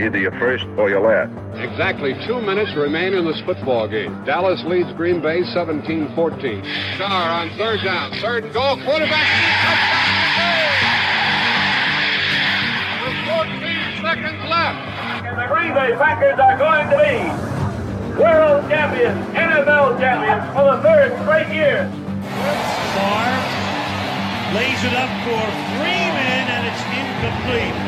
Either you're first or you're last. Exactly two minutes remain in this football game. Dallas leads Green Bay 17-14. Starr on third down. Third and goal. Quarterback. With 14 seconds left. And the Green Bay Packers are going to be world champions, NFL champions for the third straight year. Starr lays it up for Freeman, and it's incomplete.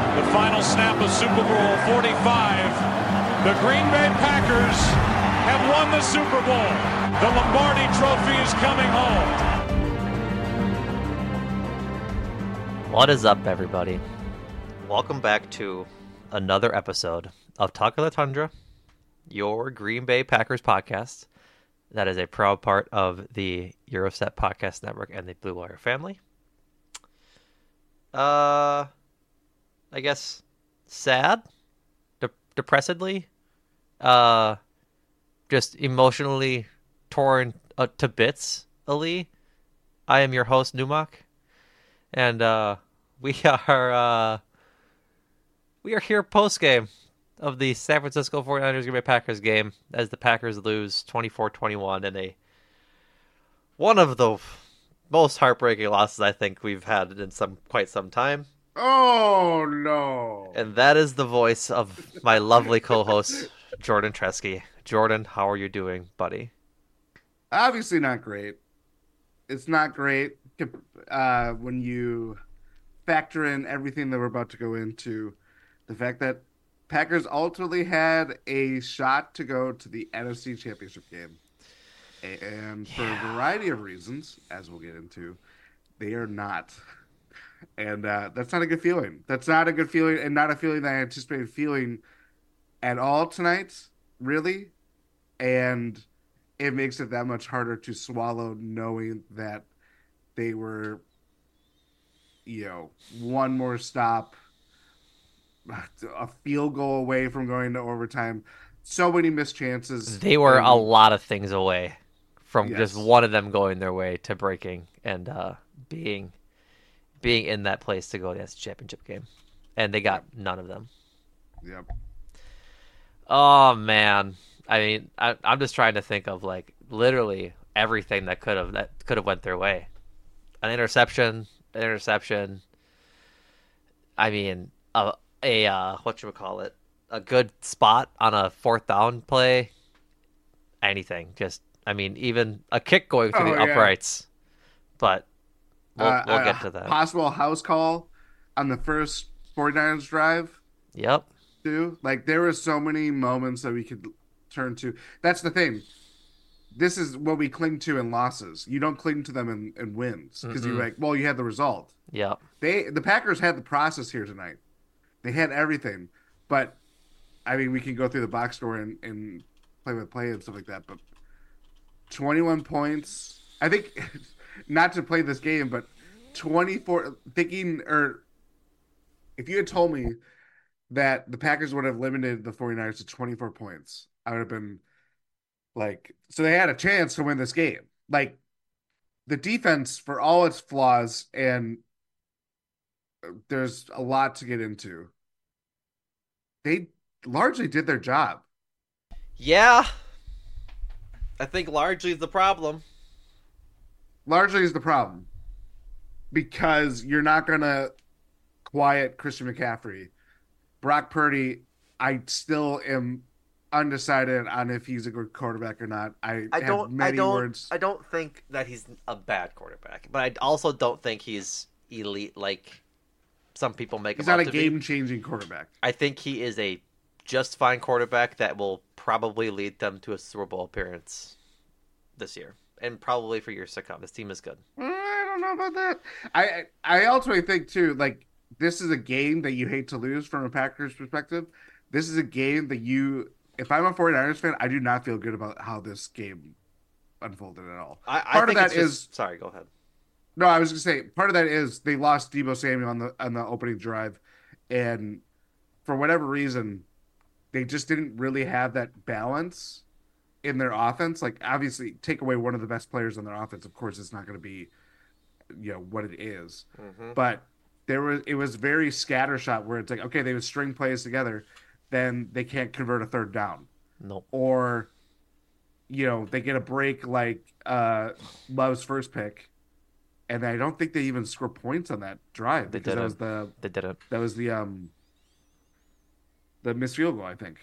The final snap of Super Bowl 45. The Green Bay Packers have won the Super Bowl. The Lombardi Trophy is coming home. What is up, everybody? Welcome back to another episode of Talk of the Tundra, your Green Bay Packers podcast. That is a proud part of the Gyro Step Podcast Network and the Blue Wire family uh, I guess sad, de- depressedly, uh, just emotionally torn uh, to bits. Ali, I am your host Numac, and uh, we are uh, we are here post game of the San Francisco 49ers Green Bay Packers game as the Packers lose 24-21 in a one of the most heartbreaking losses I think we've had in some quite some time. Oh no! And that is the voice of my lovely co-host Jordan Treske. Jordan, how are you doing, buddy? Obviously not great. It's not great uh, when you factor in everything that we're about to go into. The fact that Packers ultimately had a shot to go to the NFC Championship game and for yeah. a variety of reasons, as we'll get into, they are not. And uh, that's not a good feeling. That's not a good feeling, and not a feeling that I anticipated feeling at all tonight, really. And it makes it that much harder to swallow knowing that they were, you know, one more stop, a field goal away from going to overtime. So many missed chances. They were and, a lot of things away from yes. just one of them going their way to breaking and uh, being being in that place to go against the championship game, and they got none of them. Yep. Oh man, I mean, I, I'm just trying to think of like literally everything that could have that could have went their way. An interception, an interception. I mean, a a uh, what you we call it? A good spot on a fourth down play. Anything, just I mean, even a kick going through oh, the yeah. uprights. But we'll, uh, we'll get to that. Possible house call on the first 49ers drive. Yep. Too. Like there were so many moments that we could turn to. That's the thing. This is what we cling to in losses. You don't cling to them in, in wins because you're like, well, you had the result. Yeah. They the Packers had the process here tonight. They had everything, but I mean, we can go through the box score and, and play with play and stuff like that, but 21 points. I think, not to play this game, but 24, thinking, or if you had told me that the Packers would have limited the 49ers to 24 points, I would have been like, so they had a chance to win this game. Like, the defense, for all its flaws, and there's a lot to get into, they largely did their job. Yeah. I think largely is the problem. Largely is the problem because you're not going to quiet Christian McCaffrey. Brock Purdy, I still am undecided on if he's a good quarterback or not. I, I don't. I don't. words. I don't think that he's a bad quarterback, but I also don't think he's elite like some people make He's him not out a to be. game changing quarterback. I think he is a just fine quarterback that will probably lead them to a Super Bowl appearance this year, and probably for years to come. This team is good. I don't know about that. I I ultimately think too, like this is a game that you hate to lose from a Packers perspective. This is a game that you if I'm a 49ers fan, I do not feel good about how this game unfolded at all. I, I Part of think that just- is sorry. Go ahead. no, I was gonna say part of that is they lost Deebo Samuel on the on the opening drive, and for whatever reason, they just didn't really have that balance in their offense. Like obviously, take away one of the best players on their offense, of course, it's not going to be, you know, what it is. Mhm. But there was it was very scattershot where it's like okay, they would string plays together, then they can't convert a third down Nope. or you know they get a break like uh Love's first pick, and I don't think they even score points on that drive They because that was the They didn't. that was the um the missed field goal I think.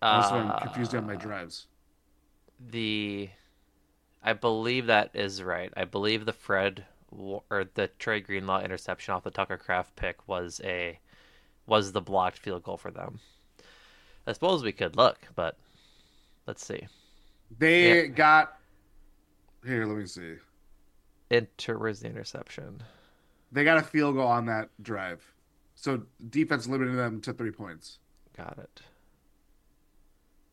Also, I'm Uh, confused on my drives. The I believe that is right. I believe the Fred or the Dre Greenlaw interception off the Tucker Kraft pick was a was the blocked field goal for them. I suppose we could look, but let's see. They yeah. got here. Let me see. Inter where's the interception? They got a field goal on that drive, so defense limited them to three points. Got it.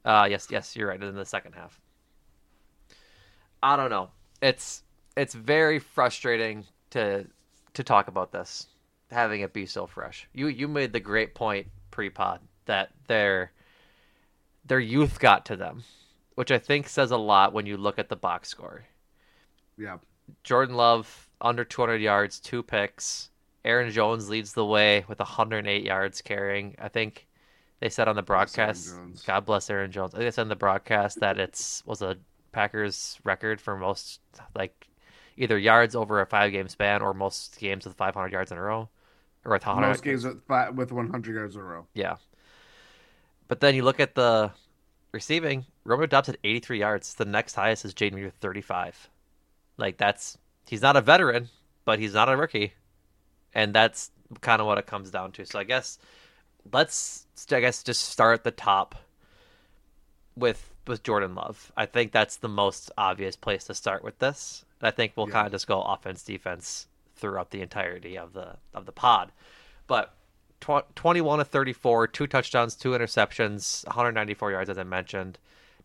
Uh yes, yes, you're right. In the second half. I don't know. It's it's very frustrating to to talk about this, having it be so fresh. You you made the great point pre-pod that their their youth got to them, which I think says a lot when you look at the box score. Yeah, Jordan Love under 200 yards, two picks. Aaron Jones leads the way with 108 yards carrying. I think they said on the broadcast. God bless Aaron Jones. I think they said on the broadcast that it's was a Packers record for most like either yards over a five game span or most games with 500 yards in a row or with 100 most games with fi- with 100 yards in a row. yeah. But then you look at the receiving. Romeo Doubs had 83 yards. The next highest is Jayden Reed with 35. Like that's he's not a veteran, but he's not a rookie, and that's kind of what it comes down to. So I guess let's I guess just start at the top with with Jordan Love. I think that's the most obvious place to start with this. And I think we'll Yeah. kind of just go offense defense throughout the entirety of the of the pod. But tw- 21 to 34, two touchdowns, two interceptions, 194 yards as I mentioned.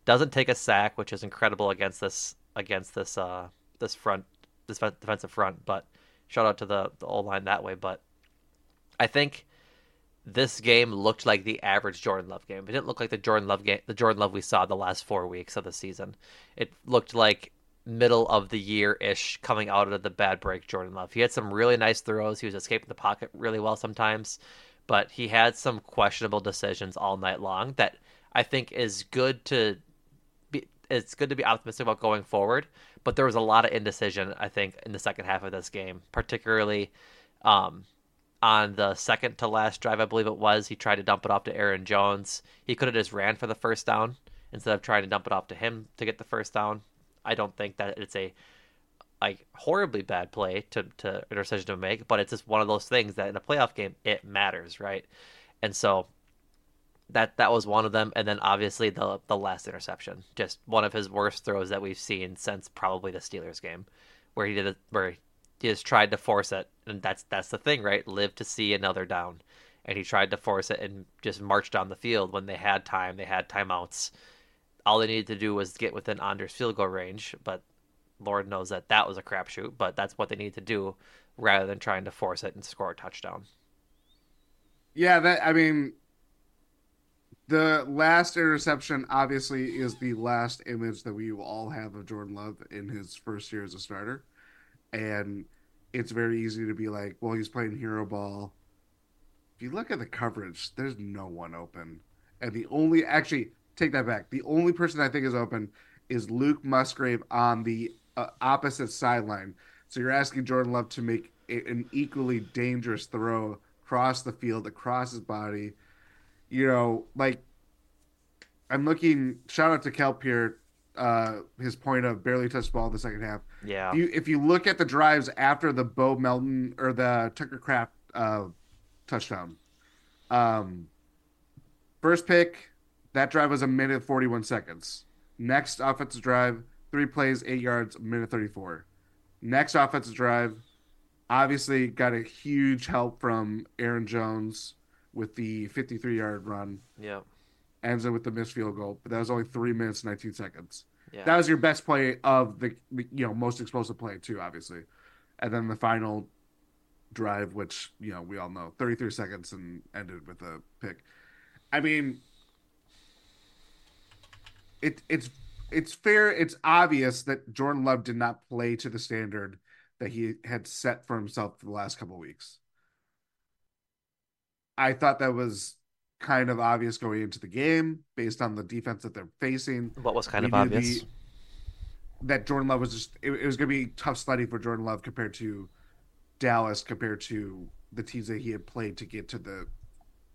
Doesn't take a sack, which is incredible against this against this uh this front this defensive front, but shout out to the the old line that way, but I think this game looked like the average Jordan Love game. It didn't look like the Jordan Love game, the Jordan Love we saw the last 4 weeks of the season. It looked like middle of the year ish coming out of the bad break Jordan Love. He had some really nice throws. He was escaping the pocket really well sometimes, but he had some questionable decisions all night long that I think is good to be it's good to be optimistic about going forward, but there was a lot of indecision I think in the second half of this game, particularly um on the second to last drive, I believe it was, he tried to dump it off to Aaron Jones. He could have just ran for the first down instead of trying to dump it off to him to get the first down. I don't think that it's a like horribly bad play to to decision to make, but it's just one of those things that in a playoff game it matters, right? And so that that was one of them, and then obviously the the last interception, just one of his worst throws that we've seen since probably the Steelers game, where he did it, where just tried to force it, and that's that's the thing, right? Live to see another down, and he tried to force it and just march down the field when they had time. They had timeouts. All they needed to do was get within Anders' field goal range, but Lord knows that that was a crapshoot. But that's what they needed to do rather than trying to force it and score a touchdown. Yeah, that I mean, the last interception obviously is the last image that we all have of Jordan Love in his first year as a starter, and it's very easy to be like, well, he's playing hero ball. If you look at the coverage, there's no one open, and the only actually take that back. The only person I think is open is Luke Musgrave on the uh, opposite sideline. So you're asking Jordan Love to make a, an equally dangerous throw across the field, across his body. You know, like I'm looking. Shout out to Kelp here. Uh, his point of barely touched ball in the second half. Yeah. If you, if you look at the drives after the Bo Melton or the Tucker Kraft uh, touchdown, um, first pick, that drive was a minute 41 seconds. Next offensive drive, three plays, eight yards, a minute 34. Next offensive drive, obviously got a huge help from Aaron Jones with the 53 yard run. Yeah. Ends it with the missed field goal, but that was only three minutes, 19 seconds. Yeah. That was your best play of the, you know, most explosive play, too, obviously. And then the final drive, which, you know, we all know 33 seconds and ended with a pick. I mean, it, it's it's fair. It's obvious that Jordan Love did not play to the standard that he had set for himself for the last couple weeks. I thought that was kind of obvious going into the game based on the defense that they're facing. What was kind We of obvious? the- that Jordan Love was just it, it was going to be tough sledding for Jordan Love compared to Dallas compared to the teams that he had played to get to the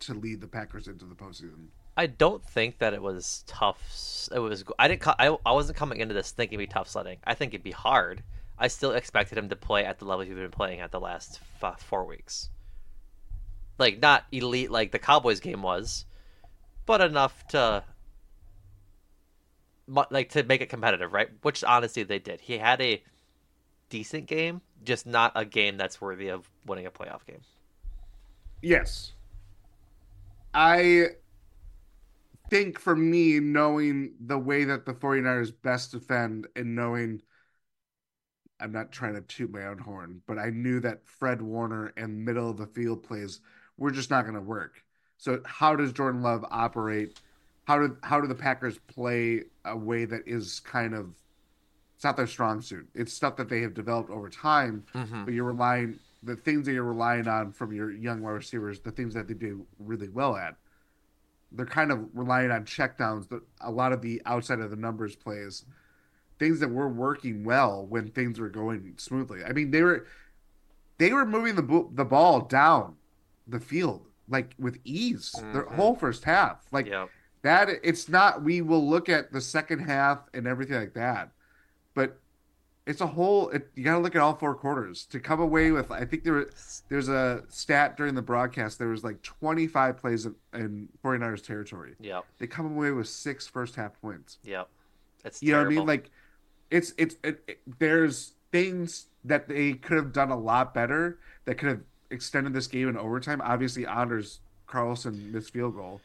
to lead the Packers into the postseason. I don't think that it was tough. It was. I didn't I, I wasn't coming into this thinking it'd be tough sledding. I think it'd be hard. I still expected him to play at the level he's been playing at the last f- four weeks. Like not elite like the Cowboys game was, but enough to like to make it competitive, right? Which honestly they did. He had a decent game, just not a game that's worthy of winning a playoff game. Yes. I think for me, knowing the way that the 49ers best defend and knowing I'm not trying to toot my own horn, but I knew that Fred Warner and middle of the field plays were just not going to work. So how does Jordan Love operate? How do how do the Packers play a way that is kind of it's not their strong suit. It's stuff that they have developed over time, Mhm. but you're relying the things that you're relying on from your young wide receivers, the things that they do really well at. They're kind of relying on checkdowns, a lot of the outside of the numbers plays, things that were working well when things were going smoothly. I mean, they were they were moving the the ball down the field like with ease the Mhm. whole first half. Like Yeah. that it's not we will look at the second half and everything like that but it's a whole it, you got to look at all four quarters to come away with i think there was there's a stat during the broadcast there was like 25 plays in, in 49ers territory Yep. they come away with six first half points Yep. that's you know what i mean like it's it's it, it- there's things that they could have done a lot better that could have extended this game in overtime obviously anders carlson missed field goal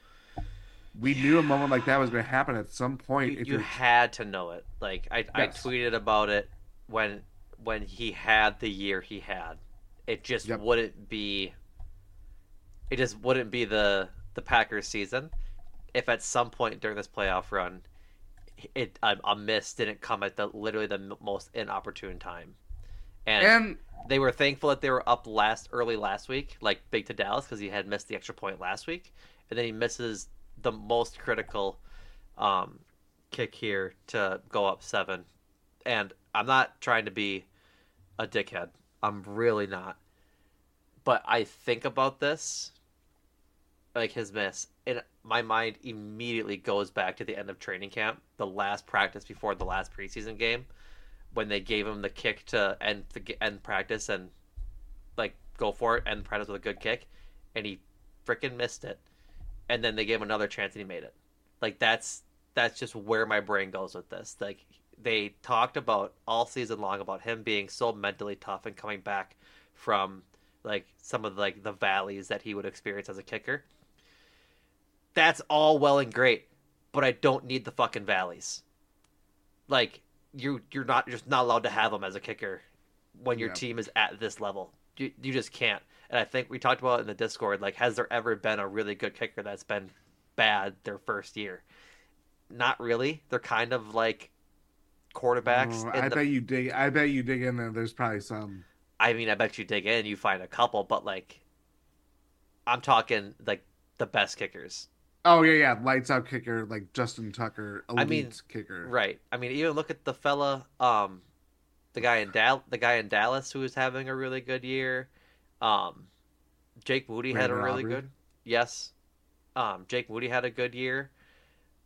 we knew a moment like that was going to happen at some point you, if you had to know it. Like I, I tweeted about it when when he had the year he had. It just Yep. wouldn't be. It just wouldn't be the the Packers season if at some point during this playoff run, it a, a miss didn't come at the literally the most inopportune time. And, and they were thankful that they were up last early last week, like big to Dallas because he had missed the extra point last week, and then he misses the most critical um, kick here to go up seven. And I'm not trying to be a dickhead. I'm really not. But I think about this, like his miss, and my mind immediately goes back to the end of training camp, the last practice before the last preseason game, when they gave him the kick to end the end practice and like go for it, end practice with a good kick, and he freaking missed it, and then they gave him another chance and he made it. Like that's that's just where my brain goes with this. Like they talked about all season long about him being so mentally tough and coming back from like some of like the valleys that he would experience as a kicker. That's all well and great, but I don't need the fucking valleys. Like you, you're not just not allowed to have them as a kicker when your Yeah. team is at this level. You, you just can't. And I think we talked about it in the Discord. Like, has there ever been a really good kicker that's been bad their first year? Not really. They're kind of like quarterbacks. Oh, I the- bet you dig. I bet you dig in there. There's probably some. I mean, I bet you dig in, you find a couple, but like, I'm talking like the best kickers. Oh yeah, yeah. Lights out kicker like Justin Tucker, elite I mean, kicker. Right. I mean, even look at the fella, um, the guy in Dal, the guy in Dallas who is having a really good year. Um, Jake Moody had a really Aubrey? good. Yes. Um, Jake Moody had a good year,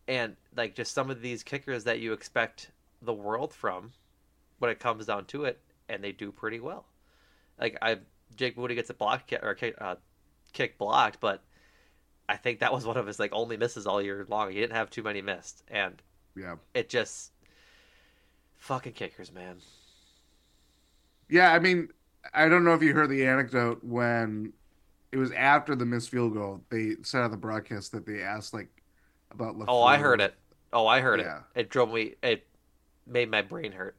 and like just some of these kickers that you expect the world from, when it comes down to it, and they do pretty well. Like I, Jake Moody gets a block kick or kick, uh, kick blocked, but I think that was one of his like only misses all year long. He didn't have too many missed, and Yeah. it just fucking kickers, man. Yeah, I mean, I don't know if you heard the anecdote when it was after the missed field goal. They said on the broadcast that they asked like about. Oh, I heard it. Oh, I heard Yeah. it. It drove me. It made my brain hurt.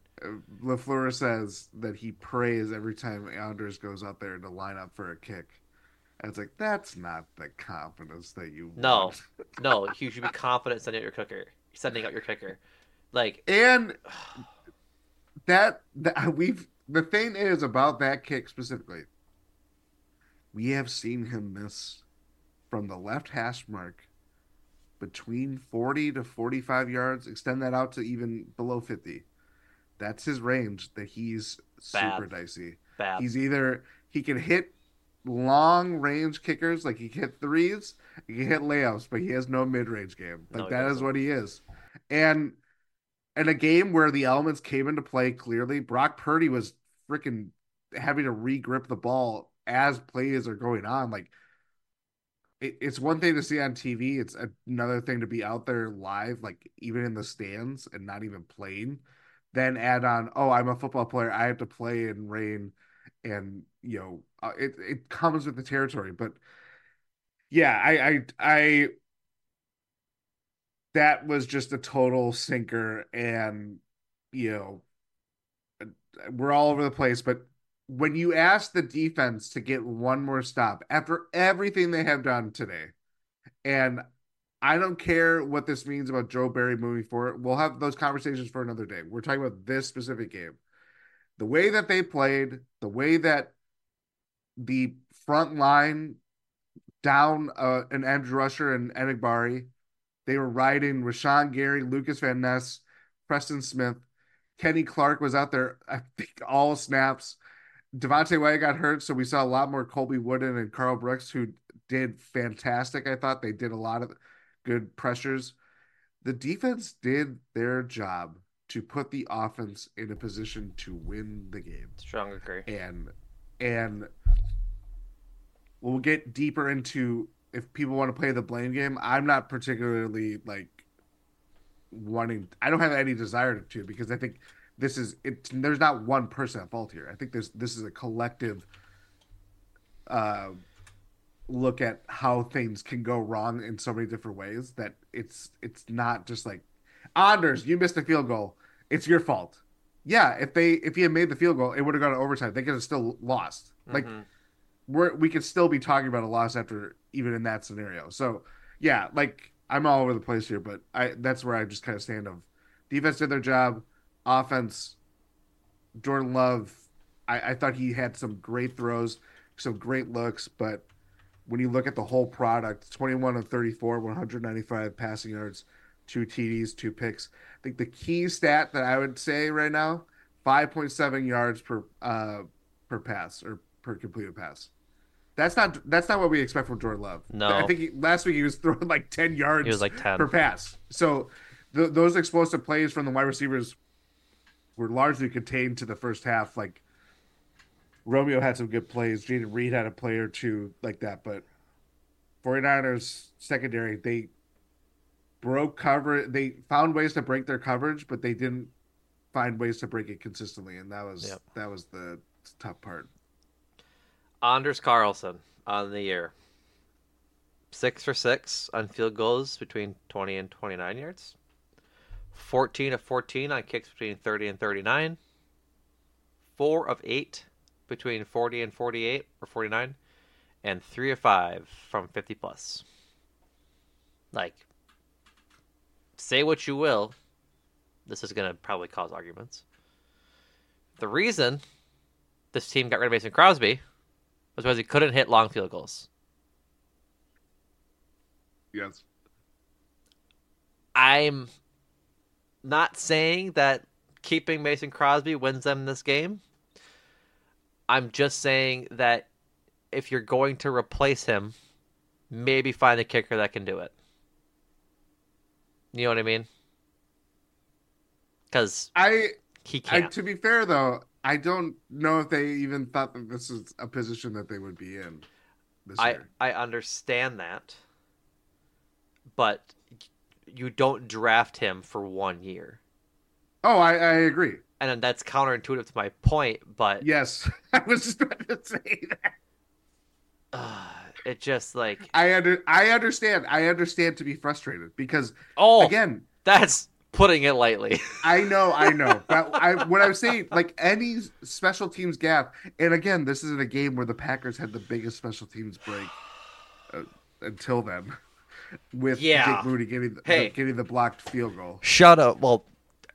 Lafleur says that he prays every time Anders goes out there to line up for a kick. And it's like that's not the confidence that you No, want. no, you should be confident sending out your kicker. Sending out your kicker, like And that, that we've the thing is about that kick specifically. We have seen him miss from the left hash mark between 40 to 45 yards, extend that out to even below 50. That's his range that he's super dicey. bad. He's either he can hit long range kickers, like he can hit threes, he can hit layups, but he has no mid range game. Like he that is what he is. And in a game where the elements came into play clearly, Brock Purdy was freaking having to re-grip the ball as plays are going on. Like it, it's one thing to see on TV, it's another thing to be out there live, like even in the stands and not even playing. Then add on, oh, I'm a football player. I have to play in rain, and you know, uh, it it comes with the territory. But yeah, I I I that was just a total sinker, and you know, we're all over the place. But when you ask the defense to get one more stop after everything they have done today, and I don't care what this means about Joe Barry moving forward. We'll have those conversations for another day. We're talking about this specific game. The way that they played, the way that the front line down uh, an edge rusher and Enagbare, they were riding Rashan Gary, Lucas Van Ness, Preston Smith. Kenny Clark was out there, I think, all snaps. Devonte Wyatt got hurt, so we saw a lot more Colby Wooden and Karl Brooks, who did fantastic. I thought they did a lot of good pressures. The defense did their job to put the offense in a position to win the game. Strong agree. And and we'll get deeper into if people want to play the blame game. I'm not particularly like wanting I don't have any desire to because I think this is it there's not one person at fault here. I think there's this is a collective uh look at how things can go wrong in so many different ways that it's it's not just like Anders, you missed a field goal. It's your fault. Yeah, if they if he had made the field goal, it would have gone to overtime. They could have still lost. Like Mhm. We're we could still be talking about a loss after even in that scenario. So yeah, like I'm all over the place here, but I that's where I just kind of stand of defense did their job, offense. Jordan Love, I, I thought he had some great throws, some great looks, but when you look at the whole product, 21 of 34, 195 passing yards, two TDs, two picks. I think the key stat that I would say right now, 5.7 yards per uh per pass or per completed pass. That's not that's not what we expect from Jordan Love. No. I think he, last week he was throwing like 10 yards He was like 10. per pass. So th- those explosive plays from the wide receivers were largely contained to the first half. Like Romeo had some good plays. Jayden Reed had a play or two like that, but 49ers secondary, they broke cover. They found ways to break their coverage, but they didn't find ways to break it consistently, and that was Yep. that was the tough part. Anders Carlson on the year. Six for six on field goals between 20 and 29 yards. 14 of 14 on kicks between 30 and 39. Four of eight between 40 and 48 or 49. And three of five from 50 plus. Like, say what you will. This is going to probably cause arguments. The reason this team got rid of Mason Crosby was because he couldn't hit long field goals. Yes. I'm not saying that keeping Mason Crosby wins them this game. I'm just saying that if you're going to replace him, maybe find a kicker that can do it. You know what I mean? Because I, he can't. to be fair though, I don't know if they even thought that this is a position that they would be in this I year. I understand that, but you don't draft him for one year, Oh, I, I agree. and then that's counterintuitive to my point. But Yes, I was just about to say that. uh, it just like I under I understand. I understand to be frustrated because oh again, that's putting it lightly. I know, I know. But I what I'm saying, like any special teams gap, and again, this isn't a game where the Packers had the biggest special teams break uh, until then, with Yeah. Jake Moody getting the, Hey. getting the blocked field goal. Shut up. Well,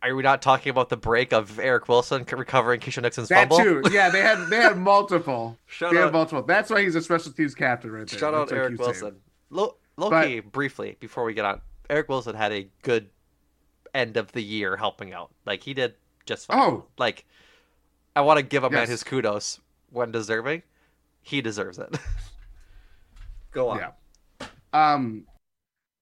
are we not talking about the break of Eric Wilson recovering Keisean Nixon's That fumble? too, yeah. They had they had multiple. Shout they had multiple. That's why he's a special teams captain right there. Shout out That's what Eric. Wilson. Low, low But- key, briefly before we get on, Eric Wilson had a good end of the year helping out. Like he did just fine. Oh. like I want to give a man his kudos when deserving. He deserves it. Go on. Yeah. Um,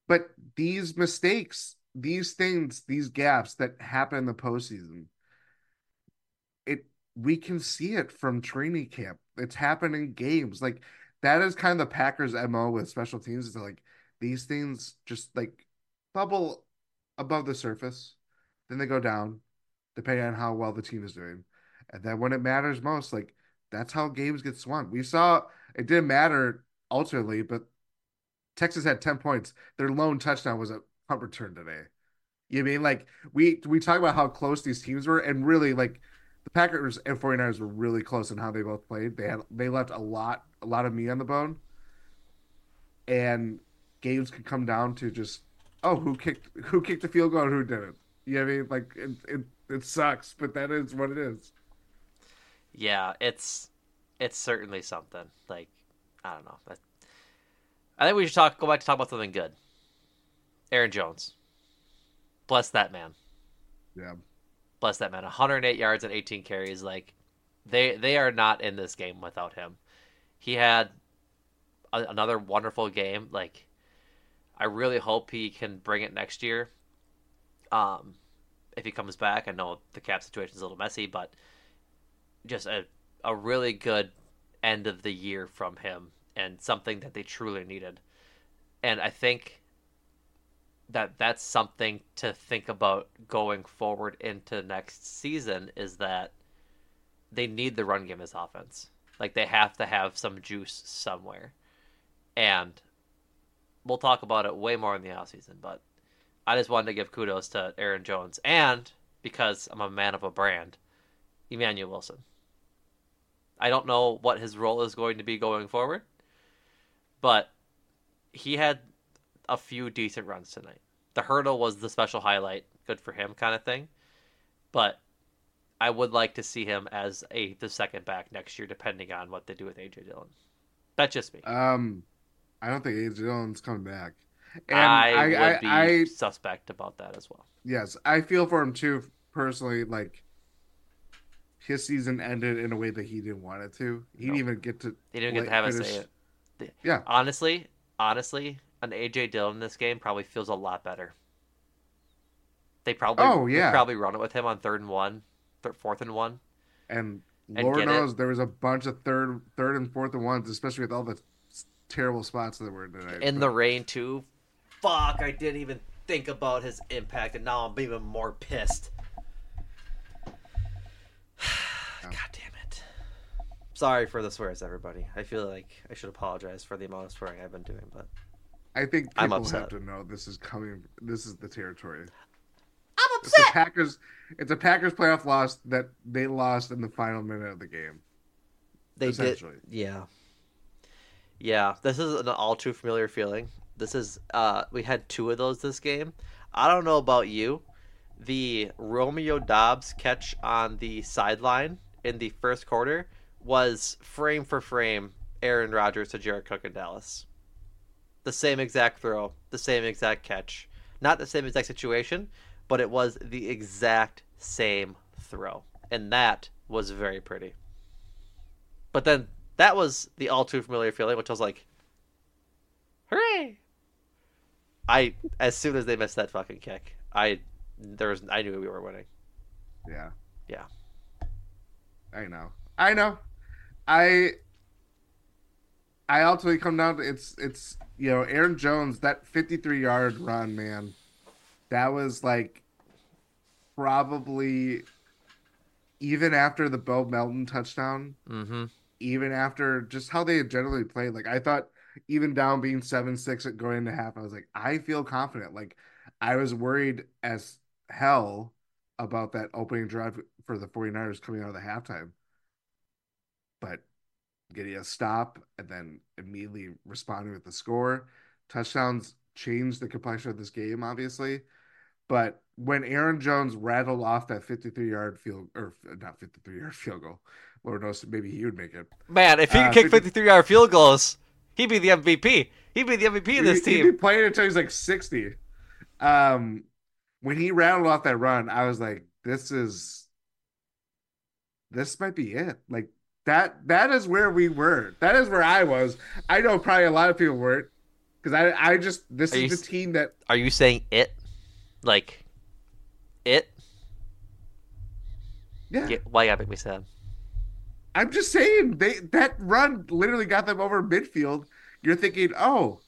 but these mistakes, these things, these gaps that happen in the postseason, it we can see it from training camp. It's happening games. Like that is kind of the Packers' MO with special teams. Is like these things just like bubble above the surface, then they go down, depending on how well the team is doing. And then when it matters most, like that's how games get swung. We saw it didn't matter ultimately, but Texas had 10 points. Their lone touchdown was a punt return today. You know I mean? Like we we talk about how close these teams were, and really like the Packers and 49ers were really close in how they both played. They had they left a lot a lot of meat on the bone. And games could come down to just oh who kicked who kicked the field goal and who didn't. You know what I mean? Like it it, it sucks, but that is what it is. Yeah, it's it's certainly something. Like I don't know. I, I think we should talk. Go back to talk about something good. Aaron Jones. Bless that man. Yeah. Bless that man. 108 yards and 18 carries. Like they they are not in this game without him. He had a, another wonderful game. Like I really hope he can bring it next year. Um, if he comes back, I know the cap situation is a little messy, but just a a really good end of the year from him and something that they truly needed. And I think that that's something to think about going forward into next season is that they need the run game as offense. Like they have to have some juice somewhere. And we'll talk about it way more in the offseason, but I just wanted to give kudos to Aaron Jones and because I'm a man of a brand, Emmanuel Wilson. I don't know what his role is going to be going forward, but he had a few decent runs tonight. The hurdle was the special highlight, good for him kind of thing. But I would like to see him as a the second back next year, depending on what they do with AJ Dillon. That's just me. Um I don't think AJ Dillon's coming back. And I, I, would be I suspect about that as well. Yes, I feel for him too. Personally, like his season ended in a way that he didn't want it to. He didn't even get to. He didn't get to have finish- say it. Yeah. Honestly, honestly, an AJ Dillon in this game probably feels a lot better. They probably Oh, yeah. probably run it with him on third and one, third, fourth and one. And Lord get it. knows there was a bunch of third, third and fourth and ones, especially with all the terrible spots that were tonight. in the rain too. Fuck, I didn't even think about his impact, and now I'm even more pissed. God damn it! Sorry for the swears, everybody. I feel like I should apologize for the amount of swearing I've been doing, but I think I'm people upset. have to know this is coming. This is the territory. I'm It's the Packers. It's a Packers playoff loss that they lost in the final minute of the game. They did. Yeah. Yeah, this is an all too familiar feeling. This is uh we had two of those this game. I don't know about you. The Romeo Doubs catch on the sideline in the first quarter was frame for frame Aaron Rodgers to Jared Cook in Dallas. The same exact throw, the same exact catch. Not the same exact situation, but it was the exact same throw. And that was very pretty. But then that was the all too familiar feeling, which was like, hooray! I as soon as they missed that fucking kick, I there was I knew we were winning. Yeah. Yeah. I know. I know. I I ultimately come down to it's it's you know Aaron Jones that 53 yard run man that was like probably even after the Bo Melton touchdown Mm-hmm. even after just how they generally played like I thought even down being 7-6 at going into half I was like I feel confident like I was worried as hell about that opening drive for the 49ers coming out of the halftime but getting a stop and then immediately responding with the score. Touchdowns changed the complexion of this game, obviously. But when Aaron Jones rattled off that 53 yard field, or not 53 yard field goal, Lord knows maybe he would make it. Man, if he Uh, could kick 50 53 yard field goals, he'd be the MVP. He'd be the MVP of this He- He'd team. be playing until he's like 60. Um, when he rattled off that run, I was like, this is, this might be it. Like, that that is where we were. That is where I was. I know probably a lot of people weren't because I I just this Are you is the team that Are you saying it? Like, it? yeah. Yeah, why you gotta make me sad? I'm just saying they that run literally got them over midfield. You're thinking, oh,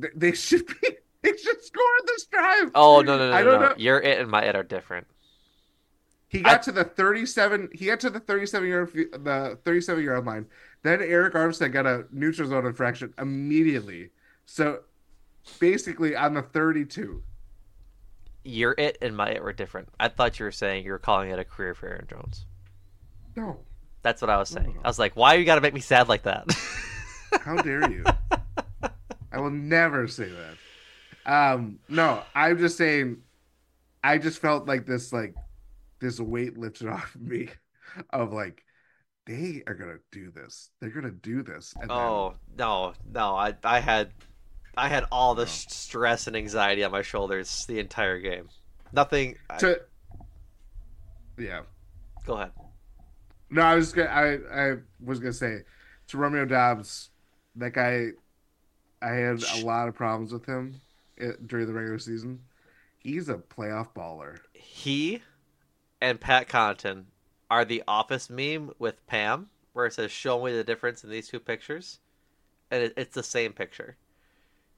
th- they should be they should score this drive. Oh, no, no, no, I no. don't no. know. Your it and my it are different. He got I- to the 37. He got to the 37 yard the 37 yard line. Then Arik Armstead got a neutral zone infraction immediately. So basically on the 32. Your it and my it were different. I thought you were saying you were calling it a career for Aaron Jones. No, That's what I was saying. I was like, why you gotta make me sad like that? how dare you? I will never say that. Um, no, I'm just saying. I just felt like this, like this weight lifted off of me, of like they are gonna do this. They're gonna do this. And then- oh no, no. I I had I had all the sh- stress and anxiety on my shoulders the entire game. Nothing. I- yeah. go ahead. No, I was gonna. I I was gonna say to Romeo Doubs, that guy. I had a lot of problems with him eh, during the regular season. He's a playoff baller. He and Pat Connaughton are the office meme with Pam, where it says, "Show me the difference in these two pictures," and it, it's the same picture.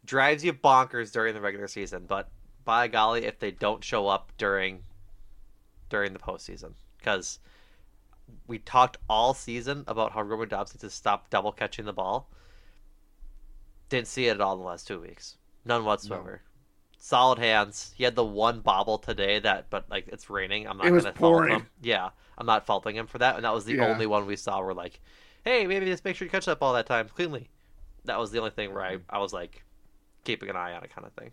Drives you bonkers during the regular season, but by golly, if they don't show up during during the postseason, because we talked all season about how Roman Doubs needs to stop double catching the ball. Didn't see it at all in the last two weeks. None whatsoever. Solid hands. He had the one bobble today that, but like it's raining. I'm not It gonna fault him. Yeah, I'm not faulting him for that. And that was the Yeah. only one we saw where like, hey, maybe just make sure you catch that ball that time cleanly. That was the only thing where I, I was like keeping an eye on it kind of thing.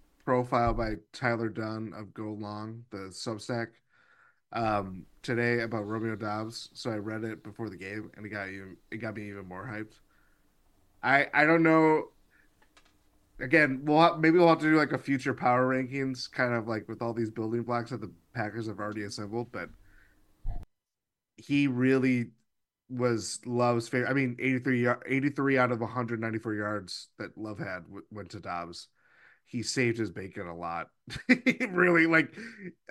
profile by Tyler Dunn of Go Long, the Substack, um, today about Romeo Doubs. So I read it before the game, and it got even it got me even more hyped. I I don't know. Again, we'll have, maybe we'll have to do like a future power rankings, kind of like with all these building blocks that the Packers have already assembled. But he really was Love's favorite. I mean, 83, 83 out of 194 yards that Love had went to Doubs he saved his bacon a lot. really, like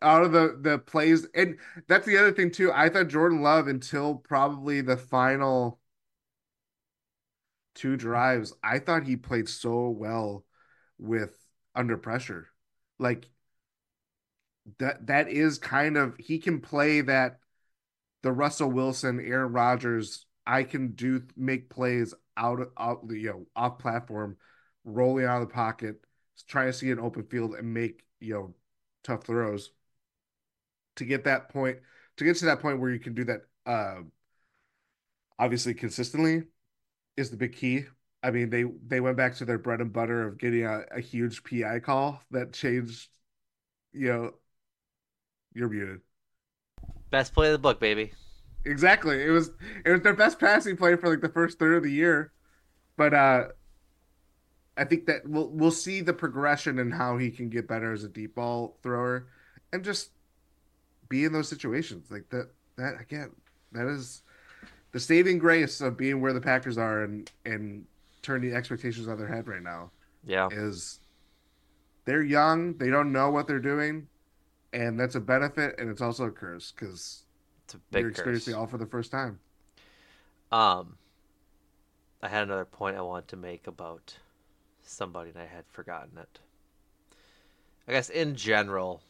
out of the the plays, and that's the other thing too. I thought Jordan Love until probably the final two drives, I thought he played so well with under pressure. Like that that is kind of he can play that the Russell Wilson, Aaron Rodgers, I can do make plays out of out you know off platform, rolling out of the pocket try to see an open field and make you know tough throws. To get that point to get to that point where you can do that uh obviously consistently is the big key. I mean they they went back to their bread and butter of getting a, a huge PI call that changed you know you're muted. Best play of the book baby. Exactly. It was it was their best passing play for like the first third of the year. But uh I think that we'll we'll see the progression and how he can get better as a deep ball thrower, and just be in those situations like that. That again, that is the saving grace of being where the Packers are and and turning expectations on their head right now. Yeah, is they're young, they don't know what they're doing, and that's a benefit, and it's also a curse because you're experiencing all for the first time. Um, I had another point I wanted to make about somebody and I had forgotten it. I guess in general,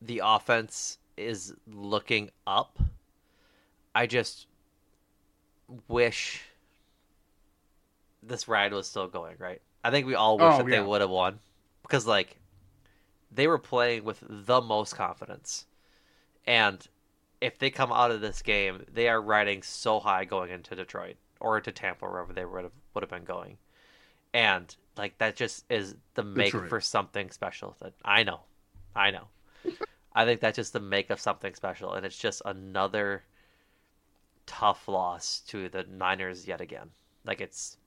the offense is looking up. I just wish this ride was still going, right? I think we all wish oh, that yeah. they would have won because, like, they were playing with the most confidence. And if they come out of this game, they are riding so high going into Detroit or into Tampa, wherever they would have, would have been going and like that just is the make right. for something special that i know. I know. I think that's just the make of something special and it's just another tough loss to the niners yet again. Like it's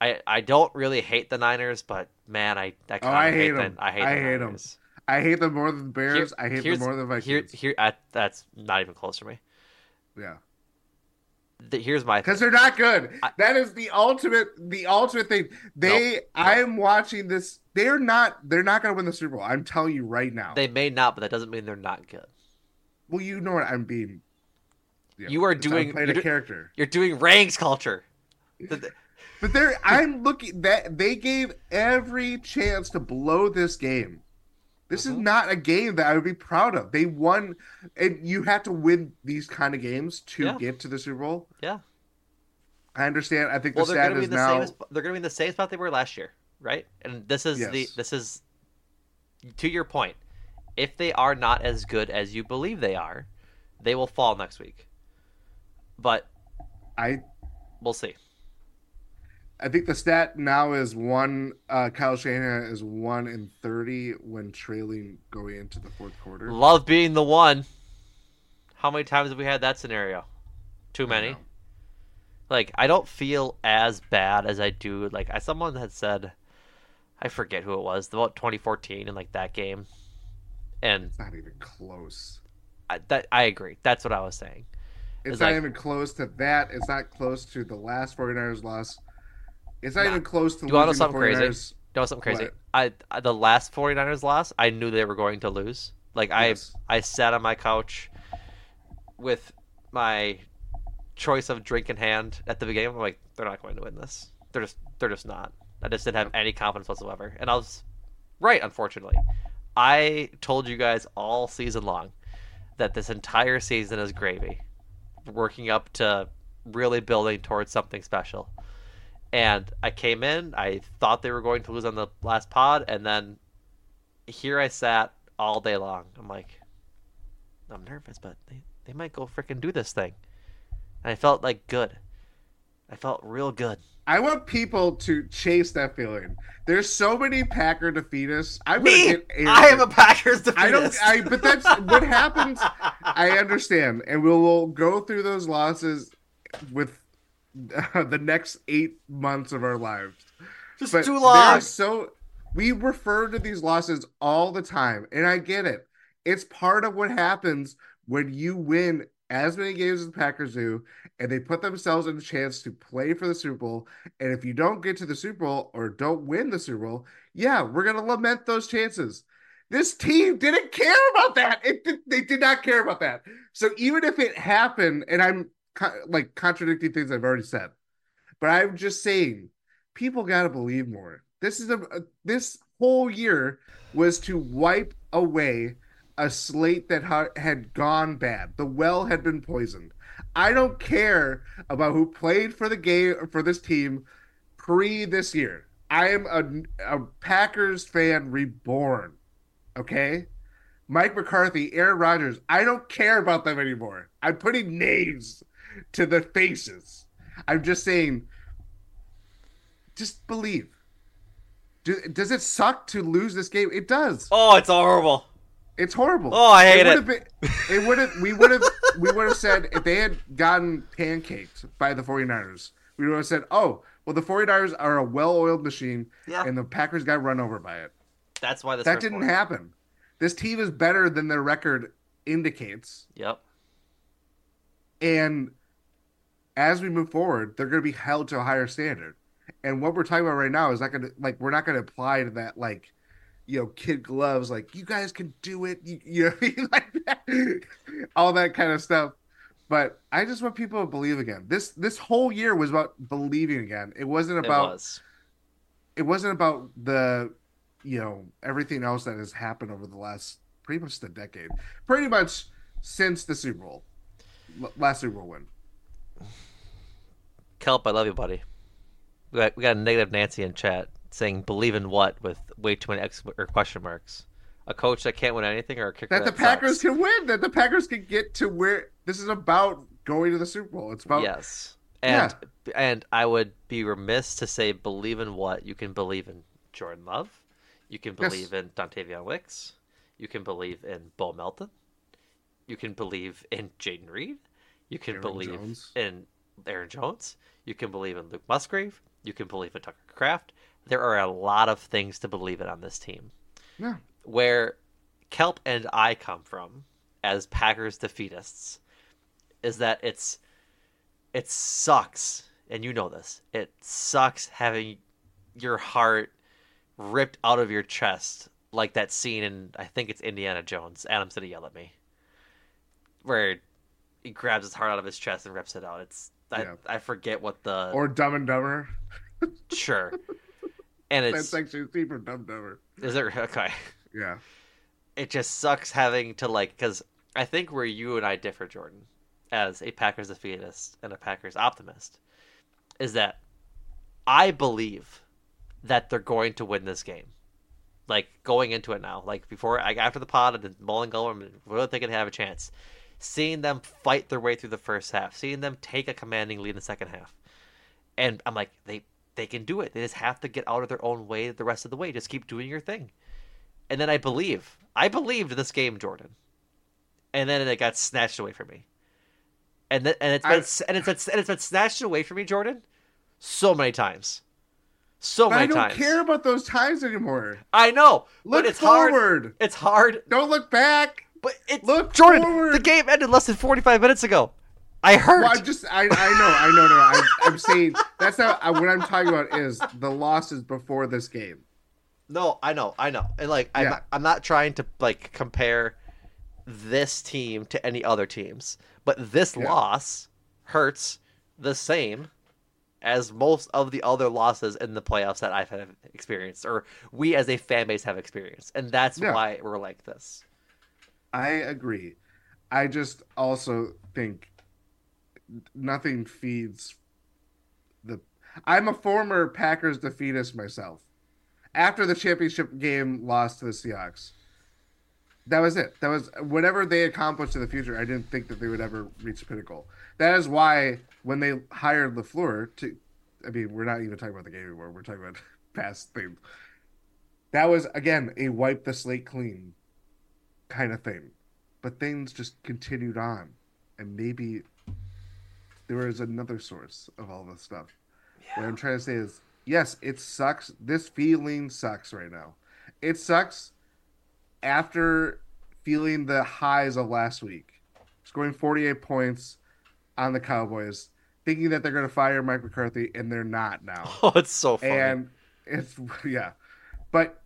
i i don't really hate the niners but man i i, oh, I hate, hate them. i hate, I hate them i hate them more than the bears. Here, i hate them more than vikings. here, here I, that's not even close for me. Yeah the, here's my because they're not good. I, that is the ultimate, the ultimate thing. They, I'm watching this. They're not. They're not going to win the Super Bowl. I'm telling you right now. They may not, but that doesn't mean they're not good. Well, you know what I'm being. You, know, you are doing playing a character. You're doing ranks culture. but they're. I'm looking that they gave every chance to blow this game. This mm-hmm. is not a game that I would be proud of. They won, and you have to win these kind of games to yeah. get to the Super Bowl. Yeah. I understand. I think Well, the stat is the now. same. sp- They're gonna be in the same spot they were last year, right? And this is the this is to your point. If they are not as good as you believe they are, they will fall next week. But I we'll see. I think the stat now is one. Uh, Kyle Shanahan is one in thirty when trailing going into the fourth quarter. Love being the one. How many times have we had that scenario? Too many. Like I don't feel as bad as I do. Like I, someone had said, I forget who it was about 2014 and like that game, and It's not even close. I, that I agree. That's what I was saying. It's It's not like- even close to that. It's not close to the last 49ers loss. It's not Nah. even close to Do you want to know something crazy? You know something crazy? I, I the last 49ers loss, I knew they were going to lose. Like I I sat on my couch with my choice of drink in hand at the beginning. I'm like, they're not going to win this. They're just they're just not. I just didn't have any confidence whatsoever. And I was right, unfortunately. I told you guys all season long that this entire season is gravy. Working up to really building towards something special. And I came in, I thought they were going to lose on the last pod, and then here I sat all day long. I'm like, I'm nervous, but they, they might go freaking do this thing. And I felt like good. I felt real good. I want people to chase that feeling. There's so many Packer defeatists. I'm Me, gonna get I am a Packers defeatist. I don't. I. But that's what happens. I understand, and we will go through those losses with the next eight months of our lives. Just But too long. So we refer to these losses all the time, and I get it. It's part of what happens when you win as many games as the Packers do, and they put themselves in a chance to play for the Super Bowl. And if you don't get to the Super Bowl or don't win the Super Bowl, yeah, we're gonna lament those chances. This team didn't care about that. It did, they did not care about that. So even if it happened, and I'm co- like contradicting things I've already said, but I'm just saying, people got to believe more. This is a, a this whole year was to wipe away a slate that ha- had gone bad. The well had been poisoned. I don't care about who played for the game for this team pre this year. I am a, a Packers fan reborn. Okay? Mike McCarthy, Aaron Rodgers, I don't care about them anymore. I'm putting names to the faces. I'm just saying, just believe. Do, does it suck to lose this game? It does. Oh, it's horrible. It's horrible. Oh, I hate it. Been, it would have. We would have. we would have said if they had gotten pancaked by the 49ers, we would have said, "Oh, well, the 49ers are a well-oiled machine, Yeah. and the Packers got run over by it." That's why this that didn't happen. This team is better than their record indicates, Yep. and as we move forward, they're going to be held to a higher standard. And what we're talking about right now is not going to like we're not going to apply to that like you know kid gloves like you guys can do it you, you know what I mean? like that, all that kind of stuff. But I just want people to believe again. This this whole year was about believing again. It wasn't It about was. it wasn't about the you know everything else that has happened over the last pretty much the decade pretty much since the super bowl last super bowl win Kelp, I love you, buddy. We got, we got a negative Nancy in chat saying "believe in what" with way too many ex or question marks. A coach that can't win anything, or a kicker that the that packers sucks? can win that the packers can get to where this is about going to the super bowl it's about Yes, and and I would be remiss to say believe in what you can believe in Jordan Love, you can Yes. believe in Dontayvion Wicks, you can believe in Bo Melton, you can believe in Jayden Reed, you can Aaron believe Jones. in Aaron Jones, you can believe in Luke Musgrave, you can believe in Tucker Kraft. There are a lot of things to believe in on this team. Yeah. Where Kelp and I come from as Packers defeatists is that it's it sucks, and you know this. It sucks having your heart ripped out of your chest like that scene in I think it's Indiana Jones. Adam's gonna yell at me. Where he grabs his heart out of his chest and rips it out. It's I, Yeah. I forget what the or dumb and dumber sure. And it's that's actually from dumb and dumber is it okay? yeah It just sucks having to like because I think where you and I differ, Jordan, as a Packers defeatist and a Packers optimist, is that I believe that they're going to win this game. Like going into it now, like before, like after the pod and mulling over, I'm really thinking they have a chance. Seeing them fight their way through the first half, seeing them take a commanding lead in the second half, and I'm like, they they can do it. They just have to get out of their own way the rest of the way. Just keep doing your thing. And then I believe, I believed this game, Jordan. And then it got snatched away from me. And then, and it's been I, and it's been, and it's been snatched away from me, Jordan, so many times. So many times. I don't times. care about those times anymore. I know. Look but it's forward. Hard. It's hard. Don't look back. But it look Jordan. Forward. The game ended less than forty five minutes ago. I heard. Well, I'm just, I, I know, I know, no, I, I'm saying that's not I, what I'm talking about is the losses before this game. No, I know, I know, and like I'm, not, I'm not trying to like compare this team to any other teams, but this yeah. loss hurts the same as most of the other losses in the playoffs that I've experienced, or we as a fan base have experienced, and that's yeah. why we're like this. I agree. I just also think nothing feeds the. I'm a former Packers defeatist myself. After the championship game lost to the Seahawks, that was it. That was whatever they accomplished in the future. I didn't think that they would ever reach the pinnacle. That is why when they hired LaFleur to, I mean, we're not even talking about the game anymore. We're talking about past things. That was again a wipe the slate clean kind of thing, but things just continued on, and maybe there was another source of all this stuff. Yeah. What I'm trying to say is, yes, it sucks. This feeling sucks right now. It sucks after feeling the highs of last week, scoring 48 points on the Cowboys, thinking that they're going to fire Mike McCarthy, and they're not now. Oh, it's so funny. And it's yeah, but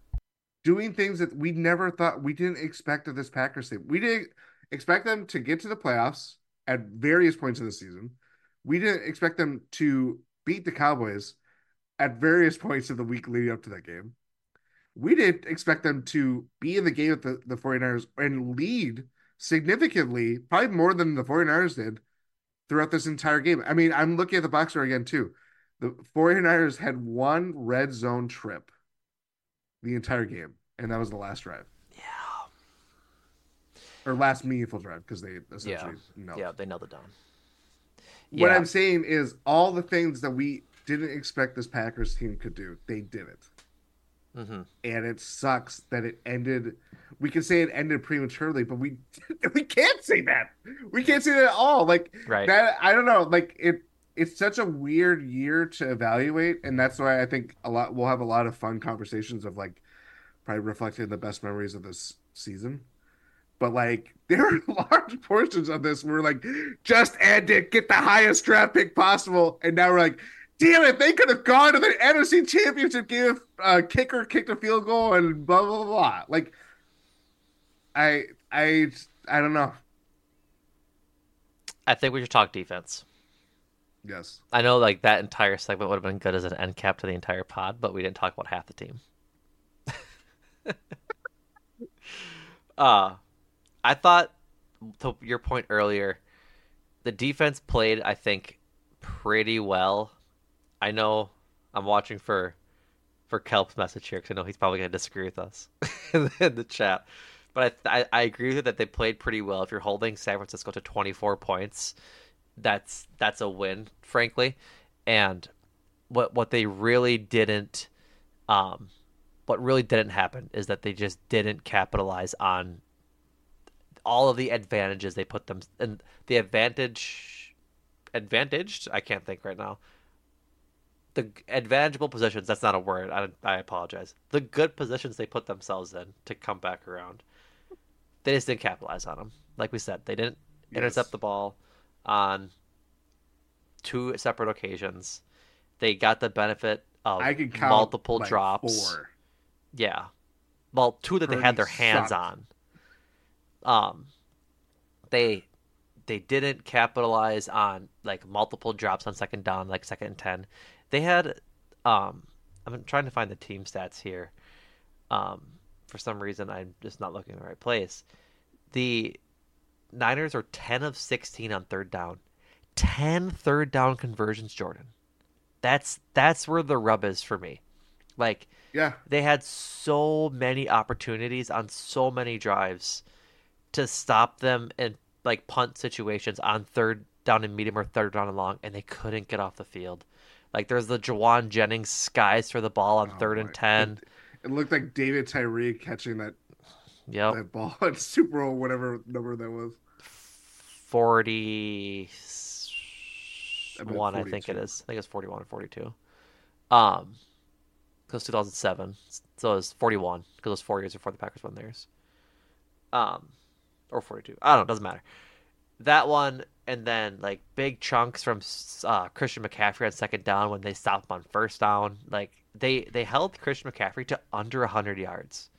doing things that we never thought we didn't expect of this Packers team. We didn't expect them to get to the playoffs at various points of the season. We didn't expect them to beat the Cowboys at various points of the week leading up to that game we didn't expect them to be in the game with the, the 49ers and lead significantly, probably more than the 49ers did throughout this entire game. I mean, I'm looking at the box score again, too. The 49ers had one red zone trip the entire game, and that was the last drive. Yeah. Or last meaningful drive because they essentially yeah. Knelt. Yeah, they knelt down. What I'm saying is all the things that we didn't expect this Packers team could do, they did it. Mm-hmm. And it sucks that it ended. We can say it ended prematurely, but we we can't say that. We can't say that at all. Like right. that. I don't know. Like it. It's such a weird year to evaluate, and that's why I think a lot. We'll have a lot of fun conversations of like probably reflecting the best memories of this season. But like there are large portions of this where like just end it, get the highest draft pick possible, and now we're like damn it, they could have gone to the NFC Championship game if uh, kicker kicked a field goal and blah blah blah. Like, I I I don't know. I think we should talk defense. Yes. I know, like that entire segment would have been good as an end cap to the entire pod, but we didn't talk about half the team. uh I thought to your point earlier, the defense played, I think, pretty well I know I'm watching for for Kelp's message here because I know he's probably going to disagree with us in, the chat. But I, I, I agree with it that they played pretty well. If you're holding San Francisco to 24 points, that's that's a win, frankly. And what what they really didn't, um, what really didn't happen is that they just didn't capitalize on all of the advantages they put them and the advantage advantaged. I can't think right now the advantageable positions that's not a word I, I apologize the good positions they put themselves in to come back around they just didn't capitalize on them like we said they didn't yes. intercept the ball on two separate occasions they got the benefit of multiple like drops four. yeah well two that they had their hands sucked. on um they they didn't capitalize on like multiple drops on second down like second and 10 they had, um, I'm trying to find the team stats here. Um, for some reason, I'm just not looking in the right place. The Niners are 10 of 16 on third down. 10 third down conversions, Jordan. That's that's where the rub is for me. Like Yeah. they had so many opportunities on so many drives to stop them in like punt situations on third down and medium or third down and long, and they couldn't get off the field. Like there's the Jauan Jennings skies for the ball on Oh third and my- ten. It looked like David Tyree catching that Yep, that ball at Super Bowl, whatever number that was. forty I bet one. I think it 42. I think it's forty one or forty two. Um, because two thousand seven, so it was forty one because it was four years before the Packers won theirs. Um, or forty two. I don't know. Doesn't matter. That one, and then like big chunks from uh, Christian McCaffrey on second down when they stopped him on first down. Like they they held Christian McCaffrey to under hundred yards,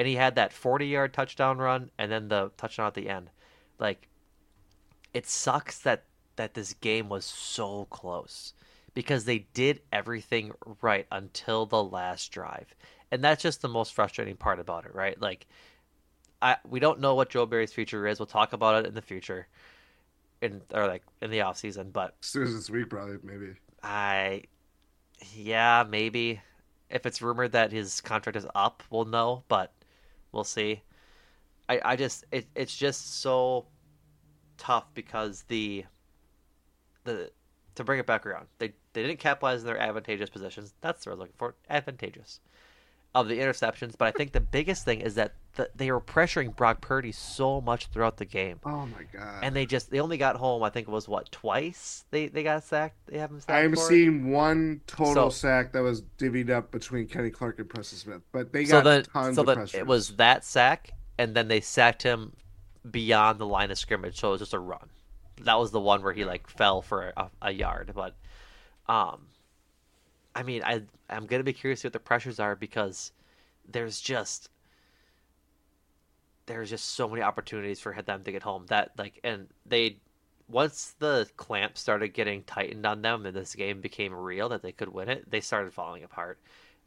and he had that forty yard touchdown run, and then the touchdown at the end. Like it sucks that that this game was so close because they did everything right until the last drive. And that's just the most frustrating part about it, right? Like I we don't know what Joe Barry's future is. We'll talk about it in the future in or like in the off season, but As soon as this week, probably maybe. I yeah, maybe if it's rumored that his contract is up, we'll know, but we'll see. I I just it it's just so tough because the the to bring it back around. They they didn't capitalize on their advantageous positions. That's what I was looking for. Advantageous of the interceptions, but I think the biggest thing is that the, they were pressuring Brock Purdy so much throughout the game, Oh my god. and they just they only got home. I think it was what twice they they got sacked. They haven't sacked. I'm seeing one total So- sack that was divvied up between Kenny Clark and Preston Smith, but they so got then tons so of pressure. it was that sack, and then they sacked him beyond the line of scrimmage, so it was just a run. That was the one where he like fell for a, a yard, but um, I mean, I I'm gonna be curious what the pressures are because there's just there's just so many opportunities for them to get home that like and they once the clamp started getting tightened on them and this game became real that they could win it they started falling apart.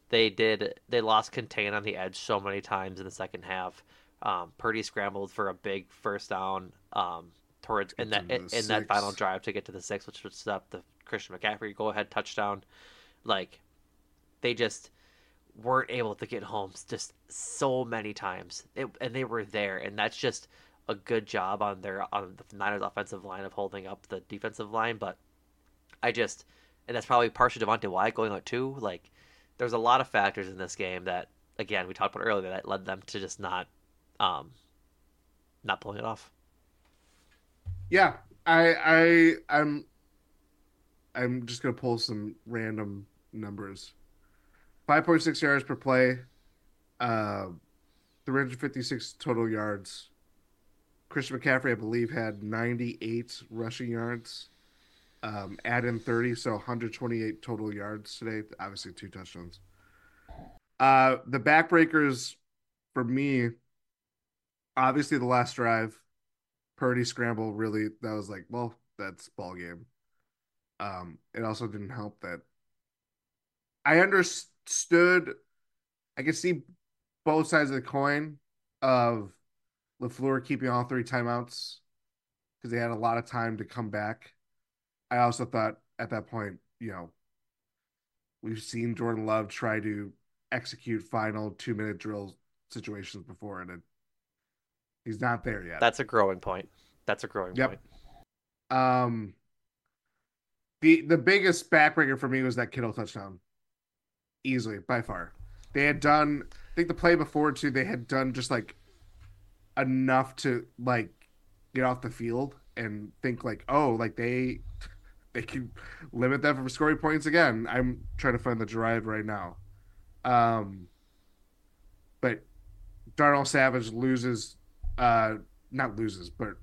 They did they lost contain on the edge so many times in the second half. Um, Purdy scrambled for a big first down um, towards in that in, in that final drive to get to the six which would up the Christian McCaffrey go ahead touchdown like they just weren't able to get home just so many times, it, and they were there, and that's just a good job on their on the Niners offensive line of holding up the defensive line. But I just, and that's probably partially Devonte Wyatt going out too. Like, there's a lot of factors in this game that, again, we talked about earlier that led them to just not, um, not pulling it off. Yeah, I I I'm I'm just gonna pull some random numbers. Five point six yards per play, uh, three hundred fifty six total yards. Christian McCaffrey, I believe, had ninety eight rushing yards. Um, add in thirty, so one hundred twenty eight total yards today. Obviously, two touchdowns. Uh, the backbreakers for me, obviously, the last drive. Purdy scramble really that was like, well, that's ball game. Um, it also didn't help that I understood I could see both sides of the coin of LaFleur keeping all three timeouts because they had a lot of time to come back. I also thought at that point, you know, we've seen Jordan Love try to execute final two minute drill situations before, and it, he's not there yet. That's a growing point. That's a growing Yep. point. Um, the the biggest backbreaker for me was that Kittle touchdown, easily by far. They had done, I think the play before too. They had done just like enough to like get off the field and think like, oh, like they they can limit them from scoring points again. I'm trying to find the drive right now. Um, but Darnell Savage loses, uh, not loses, but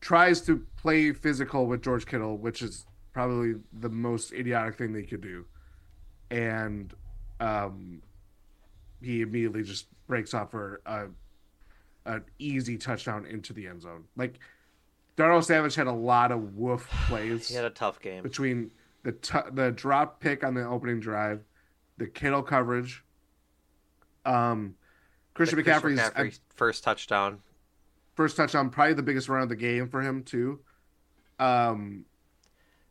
tries to play physical with George Kittle, which is probably the most idiotic thing they could do. And um, he immediately just breaks off for a, an easy touchdown into the end zone. Like Darnell Savage had a lot of woof plays He had a tough game. between the t- the drop pick on the opening drive, the Kittle coverage. Um, Christian Christian McCaffrey's McCaffrey first touchdown. first touchdown, probably the biggest run of the game for him too. Um,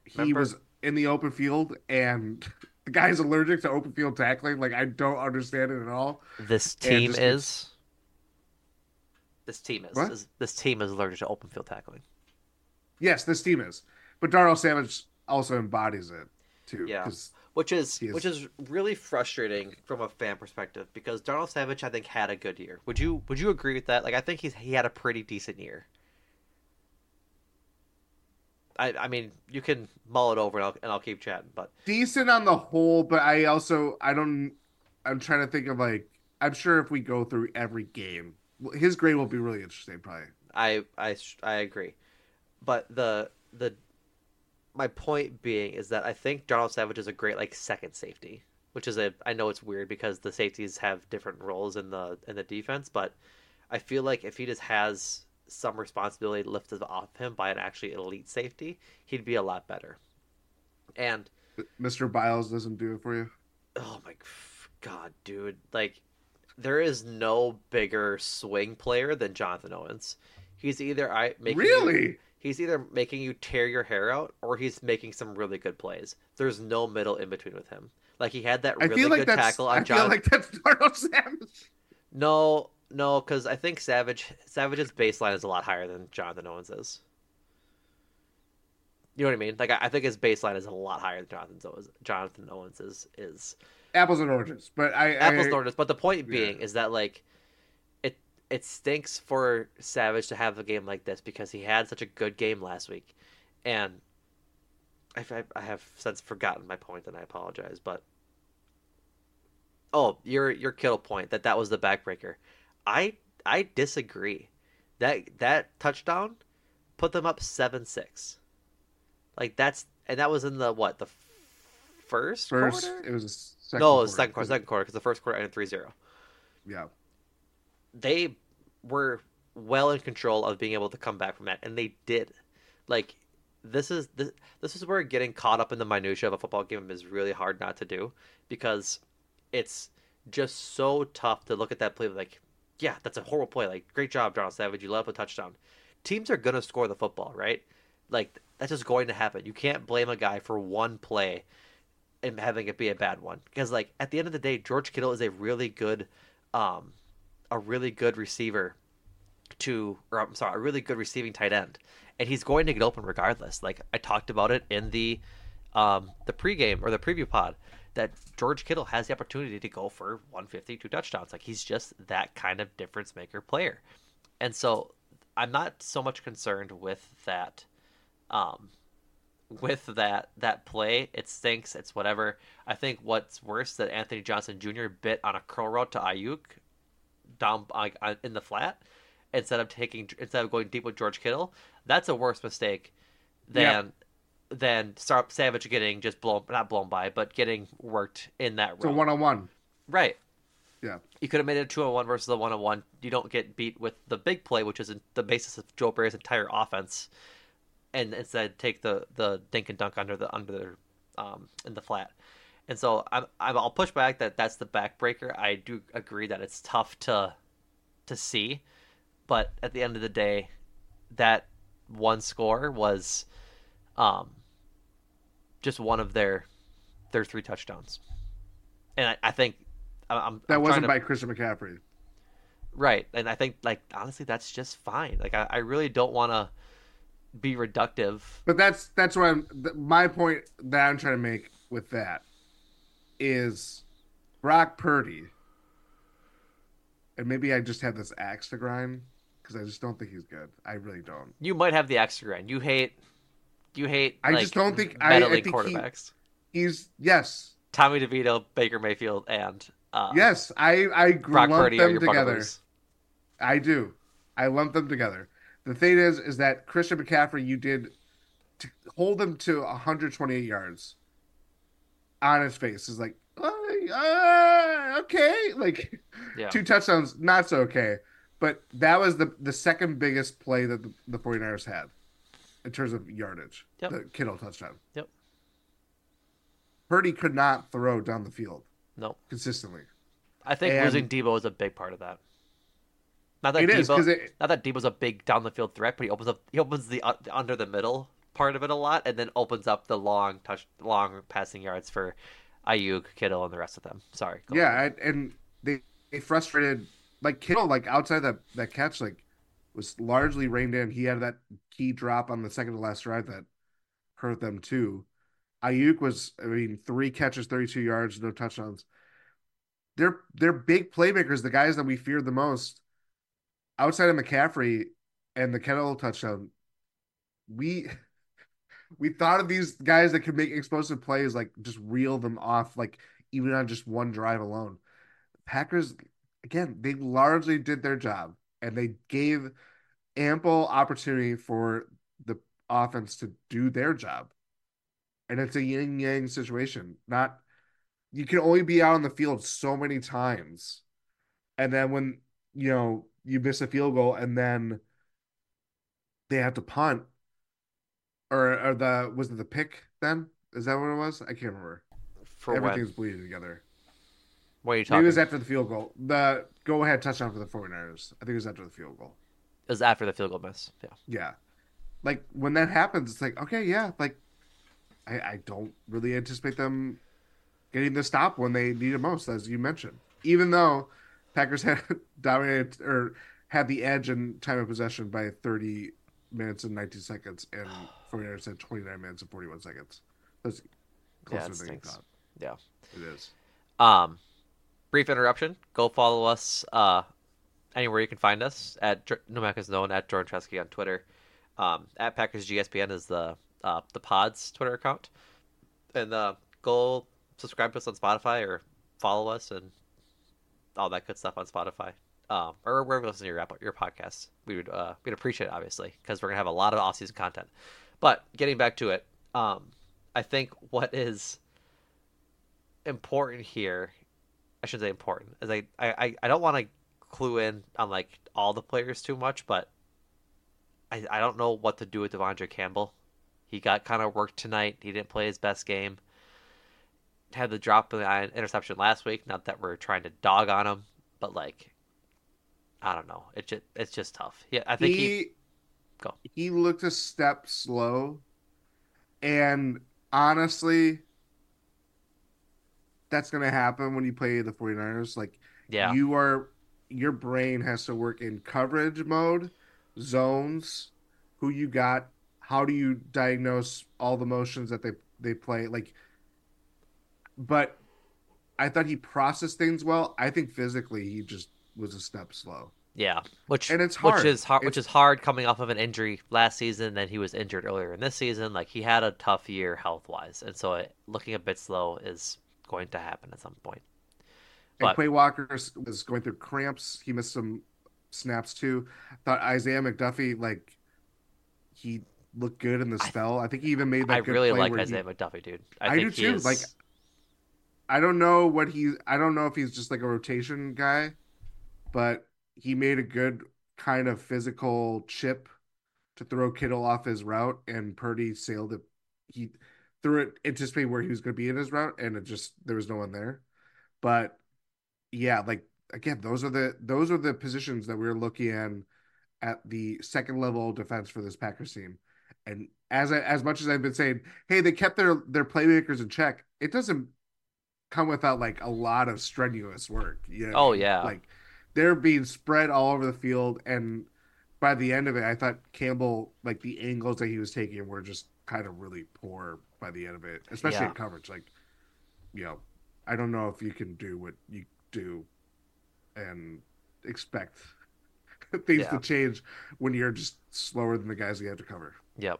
he Remember- was in the open field and the guy's allergic to open field tackling. Like I don't understand it at all. This team just- is. This team is, What? is. This team is allergic to open field tackling. Yes, this team is, but Darnell Savage also embodies it too. Yeah. 'cause Which is is- which is really frustrating from a fan perspective because Darnell Savage I think had a good year. Would you would you agree with that? Like I think he's he had a pretty decent year. I I mean you can mull it over and I'll and I'll keep chatting, but decent on the whole, but I also I don't. I'm trying to think of like I'm sure if we go through every game, his grade will be really interesting. Probably. I I I agree. But the the my point being is that I think Darnell Savage is a great like second safety, which is a I know it's weird because the safeties have different roles in the in the defense, but I feel like if he just has some responsibility lifted off him by an actually elite safety, he'd be a lot better. And Mr. Biles doesn't do it for you. oh my god, dude, like there is no bigger swing player than Jonathan Owens. He's either I making you- Really? he's either making you tear your hair out or he's making some really good plays. There's no middle in between with him. Like he had that really feel like good tackle on I feel John. like that's Savage. No, no, because I think Savage Savage's baseline is a lot higher than Jonathan Owens is. You know what I mean? Like I, I think his baseline is a lot higher than Jonathan Owens. Jonathan Owens is is Apples and oranges, but I. apples I, and oranges. But the point yeah. being is that like it it stinks for Savage to have a game like this because he had such a good game last week, and I, I, I have since forgotten my point and I apologize. But oh, your your Kittle point that that was the backbreaker, I I disagree. That that touchdown put them up seven six. Like that's and that was in the what the first First, quarter? it was second. no, it was quarter. second quarter, second quarter, because the first quarter ended 3-0. Yeah. They were well in control of being able to come back from that, and they did. Like, this is this, this is where getting caught up in the minutia of a football game is really hard not to do, because it's just so tough to look at that play like, yeah, that's a horrible play. Like, great job, Darnell Savage. You love a touchdown. Teams are gonna score the football, right? Like, that's just going to happen. You can't blame a guy for one play and having it be a bad one because like at the end of the day george kittle is a really good um a really good receiver to or i'm sorry a really good receiving tight end and he's going to get open regardless like i talked about it in the um the pregame or the preview pod that george kittle has the opportunity to go for 152 touchdowns like he's just that kind of difference maker player and so i'm not so much concerned with that um with that that play. It stinks. It's whatever. I think what's worse that Anthony Johnson Jr. bit on a curl route to Aiyuk down uh, in the flat instead of taking instead of going deep with George Kittle. That's a worse mistake than than Savage getting just blown not blown by, but getting worked in that room. So one on one. Right. Yeah. You could have made it a two on one versus a one on one. You don't get beat with the big play, which is the basis of Joe Barry's entire offense, and instead take the the dink and dunk under the under the um in the flat. And so I'm, I'm I'll push back that that's the backbreaker. I do agree that it's tough to to see, but at the end of the day, that one score was um just one of their their three touchdowns, and I, I think I'm, That I'm wasn't trying by to- Christian McCaffrey. Right. And I think like honestly that's just fine. Like I, I really don't wanna be reductive. But that's that's what I'm. My point that I'm trying to make with that is Brock Purdy, and maybe I just have this axe to grind because I just don't think he's good. I really don't. You might have the axe to grind. You hate you hate I like, just don't think- I- I think he- quarterbacks. He's yes, Tommy DeVito, Baker Mayfield, and uh, yes. I I Brock lump Purdy them together. I do. I lump them together. The thing is, is that Christian McCaffrey, you did to hold him to 128 yards on his face is like, uh, uh, okay, like Yeah. two touchdowns, not so okay. But that was the the second biggest play that the, the 49ers had in terms of yardage. Yep. The Kittle touchdown. Yep. Purdy could not throw down the field No. consistently. I think And- losing Deebo is a big part of that. Not that It is, Deebo, 'cause it- not that Deebo's a big down the field threat, but he opens up he opens the, uh, the under the middle part of it a lot, and then opens up the long touch, long passing yards for Aiyuk, Kittle, and the rest of them. Sorry. Yeah, and, and they they frustrated like Kittle like outside that that catch like was largely reined in. He had that key drop on the second to last drive that hurt them too. Aiyuk was I mean three catches, thirty two yards, no touchdowns. They're they're big playmakers, the guys that we feared the most. Outside of McCaffrey and the Kittle touchdown, we we thought of these guys that could make explosive plays, like just reel them off, like even on just one drive alone. Packers, again, they largely did their job and they gave ample opportunity for the offense to do their job. And it's a yin yang situation. Not you can only be out on the field so many times. And then when you know you miss a field goal and then they have to punt or, or the was it the pick then? Is that what it was? I can't remember. For Everything's when? bleeding together. What are you Maybe talking? it was after the field goal. The go ahead touchdown for the 49ers. I think it was after the field goal. It was after the field goal miss. Yeah. Yeah. Like when that happens, it's like, okay, yeah, like I, I don't really anticipate them getting the stop when they need it most, as you mentioned. Even though Packers had dominated or had the edge in time of possession by 30 minutes and 19 seconds, and 49ers had 29 minutes and 41 seconds. That's Yeah, closer it than you thought. Yeah. It is. Um, brief interruption. Go follow us uh, anywhere you can find us at Numac is known at Jordan Treske on Twitter. Um, at Packers GSPN is the uh, the Pods Twitter account, and uh, go subscribe to us on Spotify or follow us and all that good stuff on Spotify. Um, or wherever you listen to your your podcasts, we would uh, we'd appreciate it obviously because we're gonna have a lot of off season content. But getting back to it, um, I think what is important here I shouldn't say important is I I, I don't want to clue in on like all the players too much, but I I don't know what to do with De'Vondre Campbell. He got kind of worked tonight. He didn't play his best game. Had the drop of the interception last week. Not that we're trying to dog on him, but like I don't know. It just it's just tough. Yeah, I think he, he go. he looked a step slow and honestly that's going to happen when you play the 49ers like Yeah. you are your brain has to work in coverage mode zones who you got how do you diagnose all the motions that they they play like but i thought he processed things well i think physically he just was a step slow Yeah, which And it's which hard. is hard, which is hard coming off of an injury last season. Then he was injured earlier in this season. Like he had a tough year health wise, and so it, looking a bit slow is going to happen at some point. And Quay Walker was going through cramps. He missed some snaps too. Thought Isaiah McDuffie like he looked good in the spell. I, think he even made that. I good really play like where he- Isaiah McDuffie, dude. I, I, do too. is Like I don't know what he. I don't know if he's just like a rotation guy, but he made a good kind of physical chip to throw Kittle off his route, and Purdy sailed it. He it anticipating where he was going to be in his route, and it just there was no one there. But yeah, like again, those are the those are the positions that we are looking at at the second level defense for this Packers team. And as I, as much as I've been saying, hey, they kept their their playmakers in check. It doesn't come without like a lot of strenuous work. You know Oh, yeah. like they're being spread all over the field, and by the end of it, I thought Campbell like the angles that he was taking were just kind of really poor by the end of it, especially Yeah. in coverage. Like, you know, I don't know if you can do what you do and expect things Yeah. to change when you're just slower than the guys you have to cover. Yep.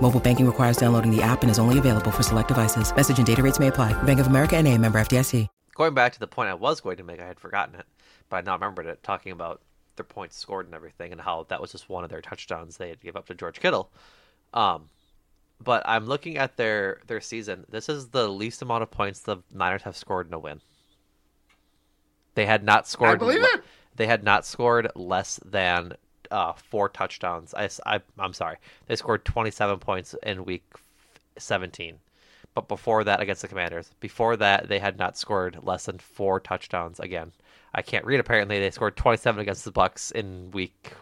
Mobile banking requires downloading the app and is only available for select devices. Message and data rates may apply. Bank of America and a member FDIC. Going back to the point I was going to make, I had forgotten it, but I now remembered it, talking about their points scored and everything, and how that was just one of their touchdowns they had to give up to George Kittle. Um, but I'm looking at their their season. This is the least amount of points the Niners have scored in a win. They had not scored. I believe it. They had not scored less than uh, four touchdowns. I, I, I'm sorry. They scored 27 points in week 17. But before that, against the Commanders, before that, they had not scored less than four touchdowns. Again, I can't read. Apparently, they scored 27 against the Bucks in week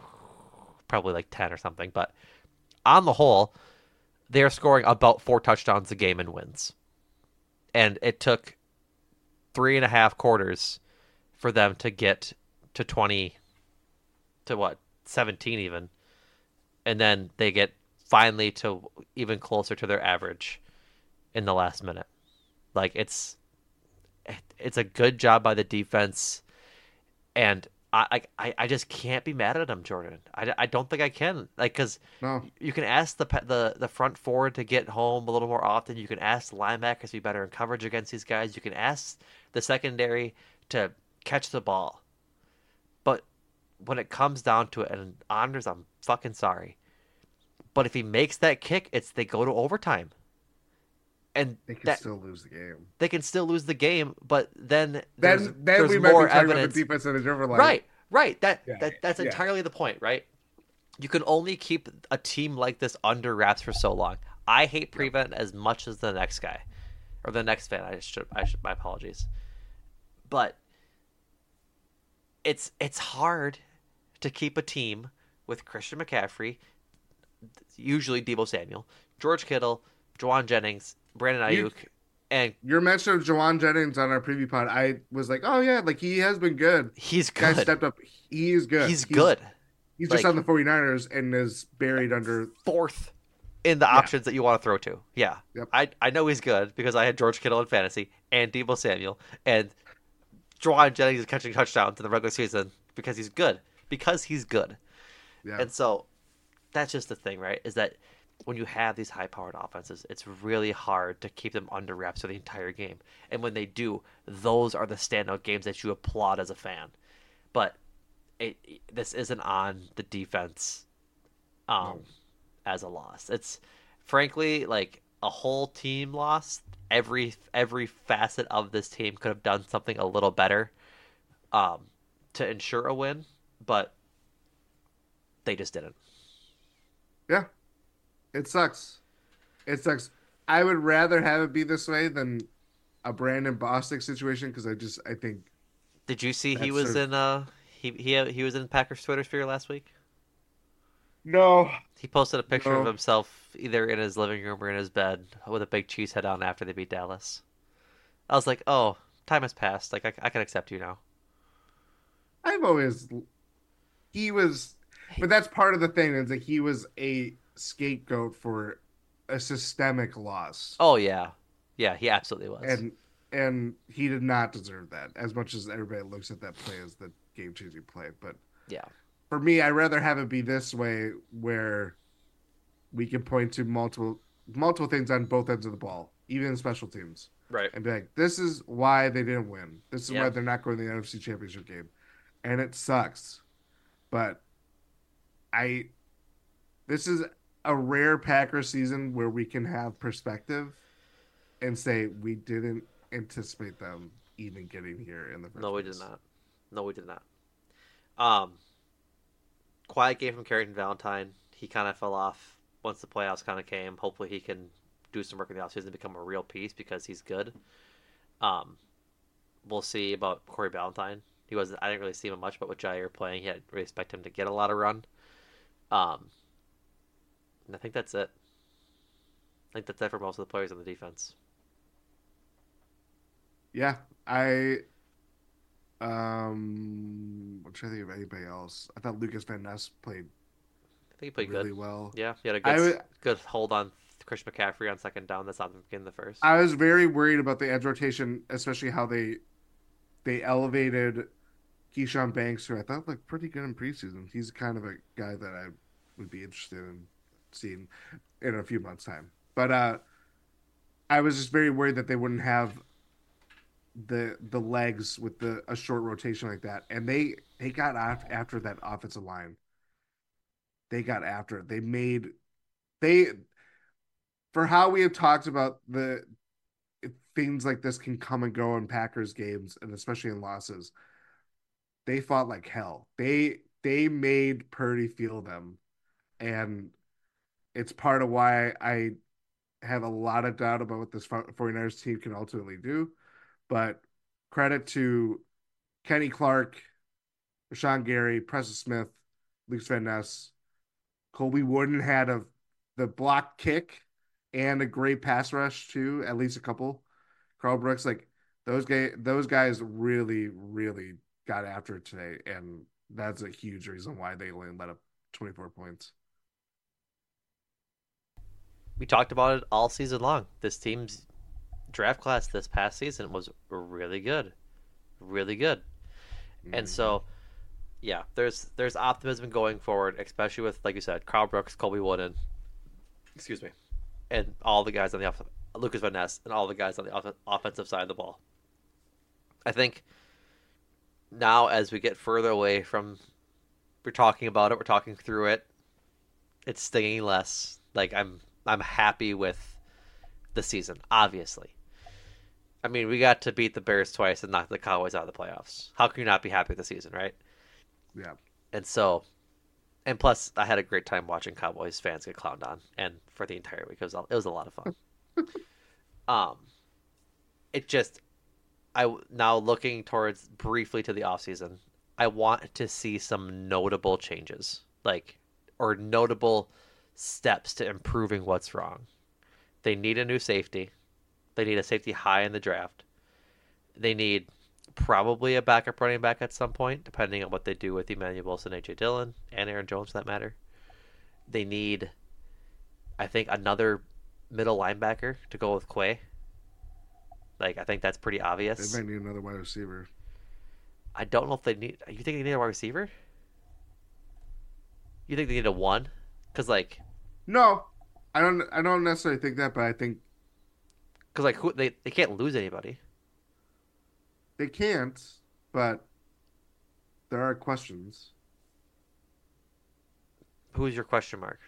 probably like 10 or something. But on the whole, they're scoring about four touchdowns a game in wins. And it took three and a half quarters for them to get to 20 to what 17 even and then they get finally to even closer to their average in the last minute like it's it's a good job by the defense and I, I, I just can't be mad at them, Jordan. I, I don't think I can. Like, cause No. you can ask the the the front forward to get home a little more often. You can ask the linebackers to be better in coverage against these guys. You can ask the secondary to catch the ball. But when it comes down to it, and Anders, I'm fucking sorry, but if he makes that kick, it's they go to overtime, and They can that, still lose the game. they can still lose the game. But then Then, there's, then there's we might more be talking evidence. about the defense and the driver line. Right, right. That Yeah, that that's yeah. entirely the point, right? You can only keep a team like this under wraps for so long. I hate prevent as much as the next guy, or the next fan. I should, I should. My apologies, but it's it's hard to keep a team with Christian McCaffrey, usually Deebo Samuel, George Kittle, Jauan Jennings, Brandon Aiyuk, and Your mention of Jauan Jennings on our preview pod, I was like, oh yeah, like he has been good. he's Guy good. stepped up. He is good. He's good. He's just on the 49ers and is buried under. fourth in the options that you want to throw to. Yeah. Yep. I, I know he's good because I had George Kittle in fantasy and Deebo Samuel and Jauan Jennings is catching touchdowns in the regular season because he's good. Because he's good. Yeah. And so that's just the thing, right? Is that when you have these high powered offenses, it's really hard to keep them under wraps for the entire game. And when they do, those are the standout games that you applaud as a fan. But it, this isn't on the defense um, as a loss. It's frankly like a whole team loss. Every every facet of this team could have done something a little better um, to ensure a win, but they just didn't. Yeah. It sucks. It sucks. I would rather have it be this way than a Brandon Bostick situation because I just I think Did you see he was in uh he he he was in Packers Twitter sphere last week? no. He posted a picture of himself either in his living room or in his bed with a big cheese head on after they beat Dallas. I was like, "Oh, time has passed. Like I, I can accept you now." I've always he was, but that's part of the thing is that he was a scapegoat for a systemic loss, Oh yeah, yeah, he absolutely was. and and he did not deserve that. As much as everybody looks at that play as the game changing play, but yeah, for me, I'd rather have it be this way where we can point to multiple multiple things on both ends of the ball, even in special teams, right. and be like, "This is why they didn't win. This is Yeah. why they're not going to the NFC Championship game," and it sucks. But I, this is a rare Packer season where we can have perspective and say we didn't anticipate them even getting here in the first No, we did not. No, we did not. Um, quiet game from Carrington Valentine. He kind of fell off once the playoffs kind of came. Hopefully, he can do some work in the offseason and become a real piece because he's good. Um, we'll see about Corey Ballentine. He wasn't. I didn't really see him much, but with Jaire playing, he had really expect him to get a lot of run. Um, and I think that's it. I think that's it for most of the players on the defense. Yeah, I um I'm trying to think of anybody else. I thought Lucas Van Ness played I think he played really good. well. Yeah, he had a good would- good hold on Chris McCaffrey on second down. That's not the beginning of the first. I was very worried about the edge rotation, especially how they they elevated Keshawn Banks, who I thought looked pretty good in preseason. He's kind of a guy that I would be interested in seeing in a few months' time. But uh, I was just very worried that they wouldn't have the the legs with the a short rotation like that, and they they got after, after that offensive line. They got after it. They made they for how we have talked about the things like this can come and go in Packers games and especially in losses. They fought like hell. They they made Purdy feel them, and it's part of why I have a lot of doubt about what this 49ers team can ultimately do. But credit to Kenny Clark, Rashan Gary, Preston Smith, Luke Van Ness, Colby Wooden had a the block kick and a great pass rush too, at least a couple. Karl Brooks, like those guys, those guys really, really got after it today, and that's a huge reason why they only let up 24 points. We talked about it all season long. This team's draft class this past season was really good, really good, mm-hmm. and so yeah, there's there's optimism going forward, especially with like you said, Karl Brooks, Colby Wooden, excuse me, and all the guys on the off- Lucas Van Ness and all the guys on the off- offensive side of the ball. I think now as we get further away from we're talking about it, we're talking through it, it's stinging less. Like I'm I'm happy with the season, obviously. I mean, we got to beat the Bears twice and knock the Cowboys out of the playoffs. How can you not be happy with the season, right? Yeah. And so, and plus, I had a great time watching Cowboys fans get clowned on, and for the entire week, it was it was a lot of fun. um, it just, I now looking towards briefly to the off season, I want to see some notable changes, like or notable steps to improving what's wrong. They need a new safety. They need a safety high in the draft. They need probably a backup running back at some point, depending on what they do with Emmanuel Wilson, AJ Dillon, and Aaron Jones for that matter. They need, I think, another middle linebacker to go with Quay. Like I think that's pretty obvious. They might need another wide receiver. I don't know if they need. You think they need a wide receiver? You think they need a one? Because like, no, I don't. I don't necessarily think that, but I think because like who they they can't lose anybody. They can't, but there are questions. Who's your question mark?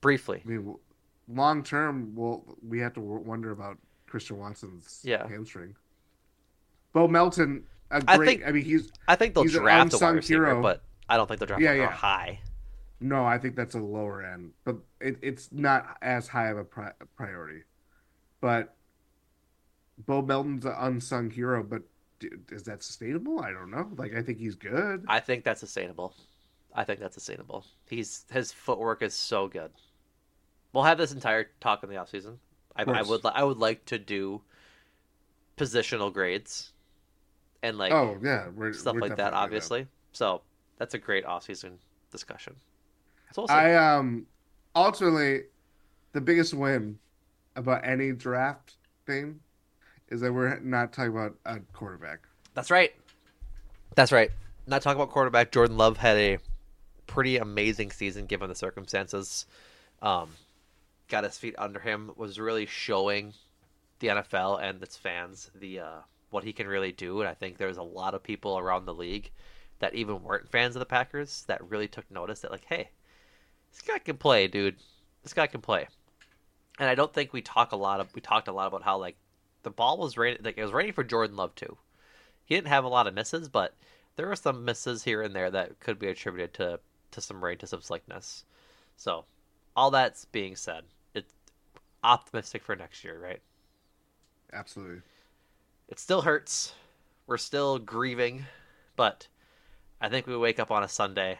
Briefly. I mean, long term, well, we have to wonder about Christian Watson's yeah. hamstring. Bo Melton, a great. I, think, I mean, he's. I think they'll draft a wide receiver, hero. but I don't think they'll draft yeah, yeah. high. No, I think that's a lower end, but it, it's not as high of a pri- priority. But Bo Melton's an unsung hero, but is that sustainable? I don't know. Like, I think he's good. I think that's sustainable. I think that's sustainable. He's his footwork is so good. We'll have this entire talk in the offseason. I, I would I would like to do positional grades and like oh yeah we're, stuff we're like that obviously. So that's a great off-season discussion. So we'll I um ultimately the biggest win about any draft thing is that we're not talking about a quarterback. That's right. That's right. Not talking about quarterback. Jordan Love had a pretty amazing season given the circumstances. Um, got his feet under him. Was really showing the NFL and its fans the uh, what he can really do. And I think there's a lot of people around the league that even weren't fans of the Packers that really took notice that like, hey, this guy can play, dude. This guy can play. And I don't think we talk a lot of we talked a lot about how like the ball was ready like it was ready for Jordan Love too. He didn't have a lot of misses, but there were some misses here and there that could be attributed to to some rain, to some slickness. So, all that's being said, optimistic for next year, right? Absolutely. It still hurts. We're still grieving, but I think we wake up on a Sunday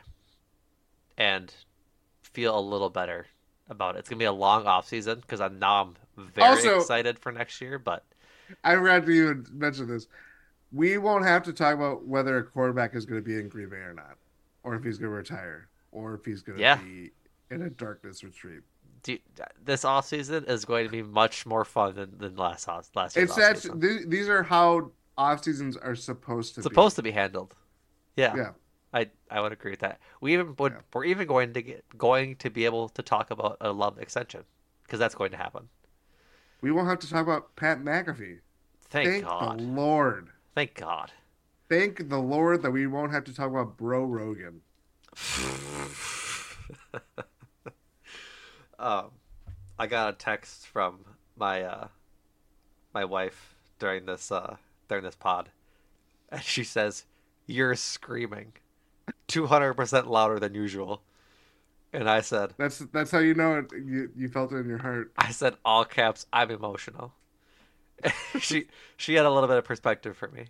and feel a little better about it. It's gonna be a long off season because I'm now I'm very also, excited for next year. But I read you even mention this. We won't have to talk about whether a quarterback is going to be in Green Bay or not, or if he's going to retire, or if he's going to yeah. be in a darkness retreat. This off season is going to be much more fun than, than last last year. It's that these are how off seasons are supposed to supposed to be handled. Yeah. Yeah. I, I would agree with that. We even would we're even going to get going to be able to talk about a love extension because that's going to happen. We won't have to talk about Pat McAfee. Thank, Thank God. the Lord. Thank God. Thank the Lord that we won't have to talk about Bro Rogan. um, I got a text from my uh, my wife during this uh, during this pod, and she says, "You're screaming, two hundred percent louder than usual." And I said, That's that's how you know it. You you felt it in your heart. I said all caps, I'm emotional. she she had a little bit of perspective for me.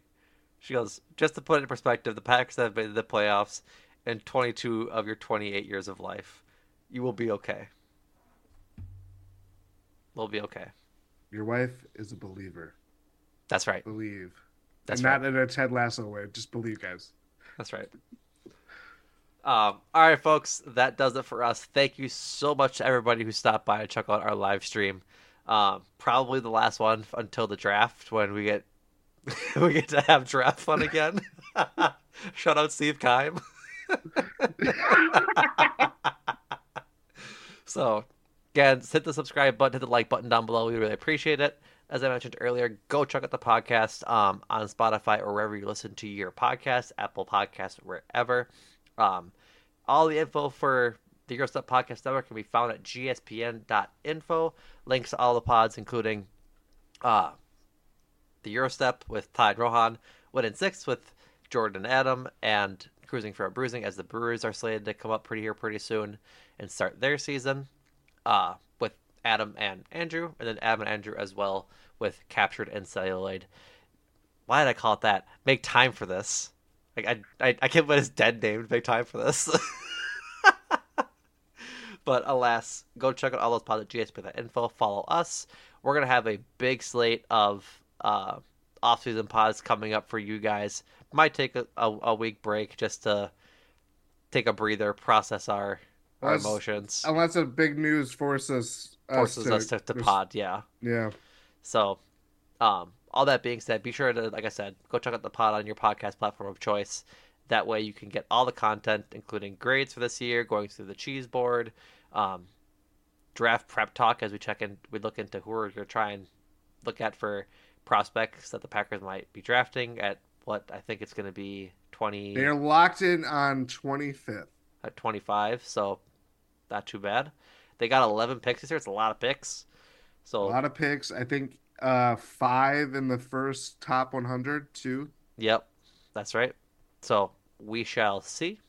She goes, just to put it in perspective, the Packers have been in the playoffs in 22 of your 28 years of life. You will be okay. We'll be okay. Your wife is a believer. That's right. Believe. That's and right. not in a Ted Lasso way. Just believe, guys. That's right. Um, all right, folks, that does it for us. Thank you so much to everybody who stopped by and check out our live stream. Um, probably the last one until the draft when we get we get to have draft fun again. Shout out Steve Kime. so, again, hit the subscribe button, hit the like button down below. We really appreciate it. As I mentioned earlier, go check out the podcast um, on Spotify or wherever you listen to your podcast, Apple Podcasts, wherever. Um, all the info for the Gyro Step Podcast Network can be found at gspn.info. Links to all the pods, including uh, the Gyro Step with Tide Rohan, Win in Six with Jordan and Adam, and Cruising for a Bruising as the Brewers are slated to come up pretty here pretty soon and start their season uh, with Adam and Andrew, and then Adam and Andrew as well with Captured and Celluloid. Why did I call it that? Make time for this. Like I, I, I can't believe it's dead named. Make time for this. but alas, go check out all those pods at GSP.info. Follow us. We're gonna have a big slate of uh, off-season pods coming up for you guys. Might take a, a, a week break just to take a breather, process our, our Unless- emotions, Unless a big news forces us forces to, us to, to pod. Yeah. Yeah. So, um, all that being said, be sure to, like I said, go check out the pod on your podcast platform of choice. That way, you can get all the content, including grades for this year, going through the cheese board, um, draft prep talk as we check in, we look into who we're going to try and look at for prospects that the Packers might be drafting at what I think it's going to be 20 They are locked in on 25th. at 25, so not too bad. They got 11 picks this year. It's a lot of picks. So a lot of picks. I think uh five in the first top 100, two. Yep, that's right. So we shall see.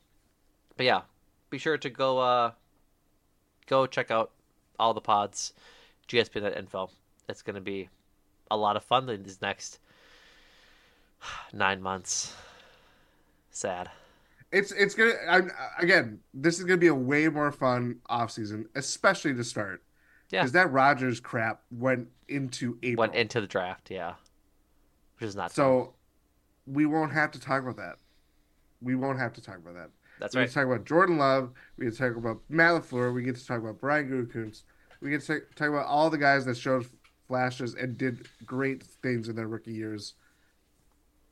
But yeah, be sure to go uh go check out all the pods, GSP.info. It's gonna be a lot of fun in these next nine months. Sad. It's it's gonna I'm, again. This is gonna be a way more fun off season, especially to start. Yeah. because that Rodgers crap went into April, Went into the draft, yeah. Which is not fun. so we won't have to talk about that. We won't have to talk about that. That's we right. get to talk about Jordan Love. We get to talk about Matt LaFleur. We get to talk about Brian Gutekunst. We get to talk about all the guys that showed flashes and did great things in their rookie years.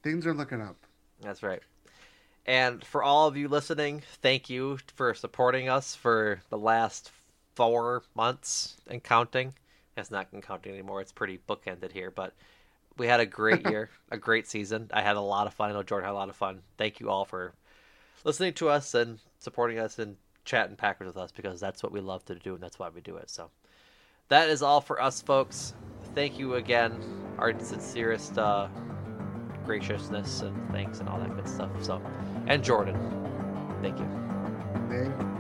Things are looking up. That's right. And for all of you listening, thank you for supporting us for the last four months and counting. It's not counting anymore. It's pretty bookended here, but we had a great year, a great season. I had a lot of fun. I know Jordan had a lot of fun. Thank you all for listening to us and supporting us and chatting Packers with us because that's what we love to do and that's why we do it. So that is all for us, folks. Thank you again. Our sincerest uh, graciousness and thanks and all that good stuff. So, and Jordan. Thank you. Thank you.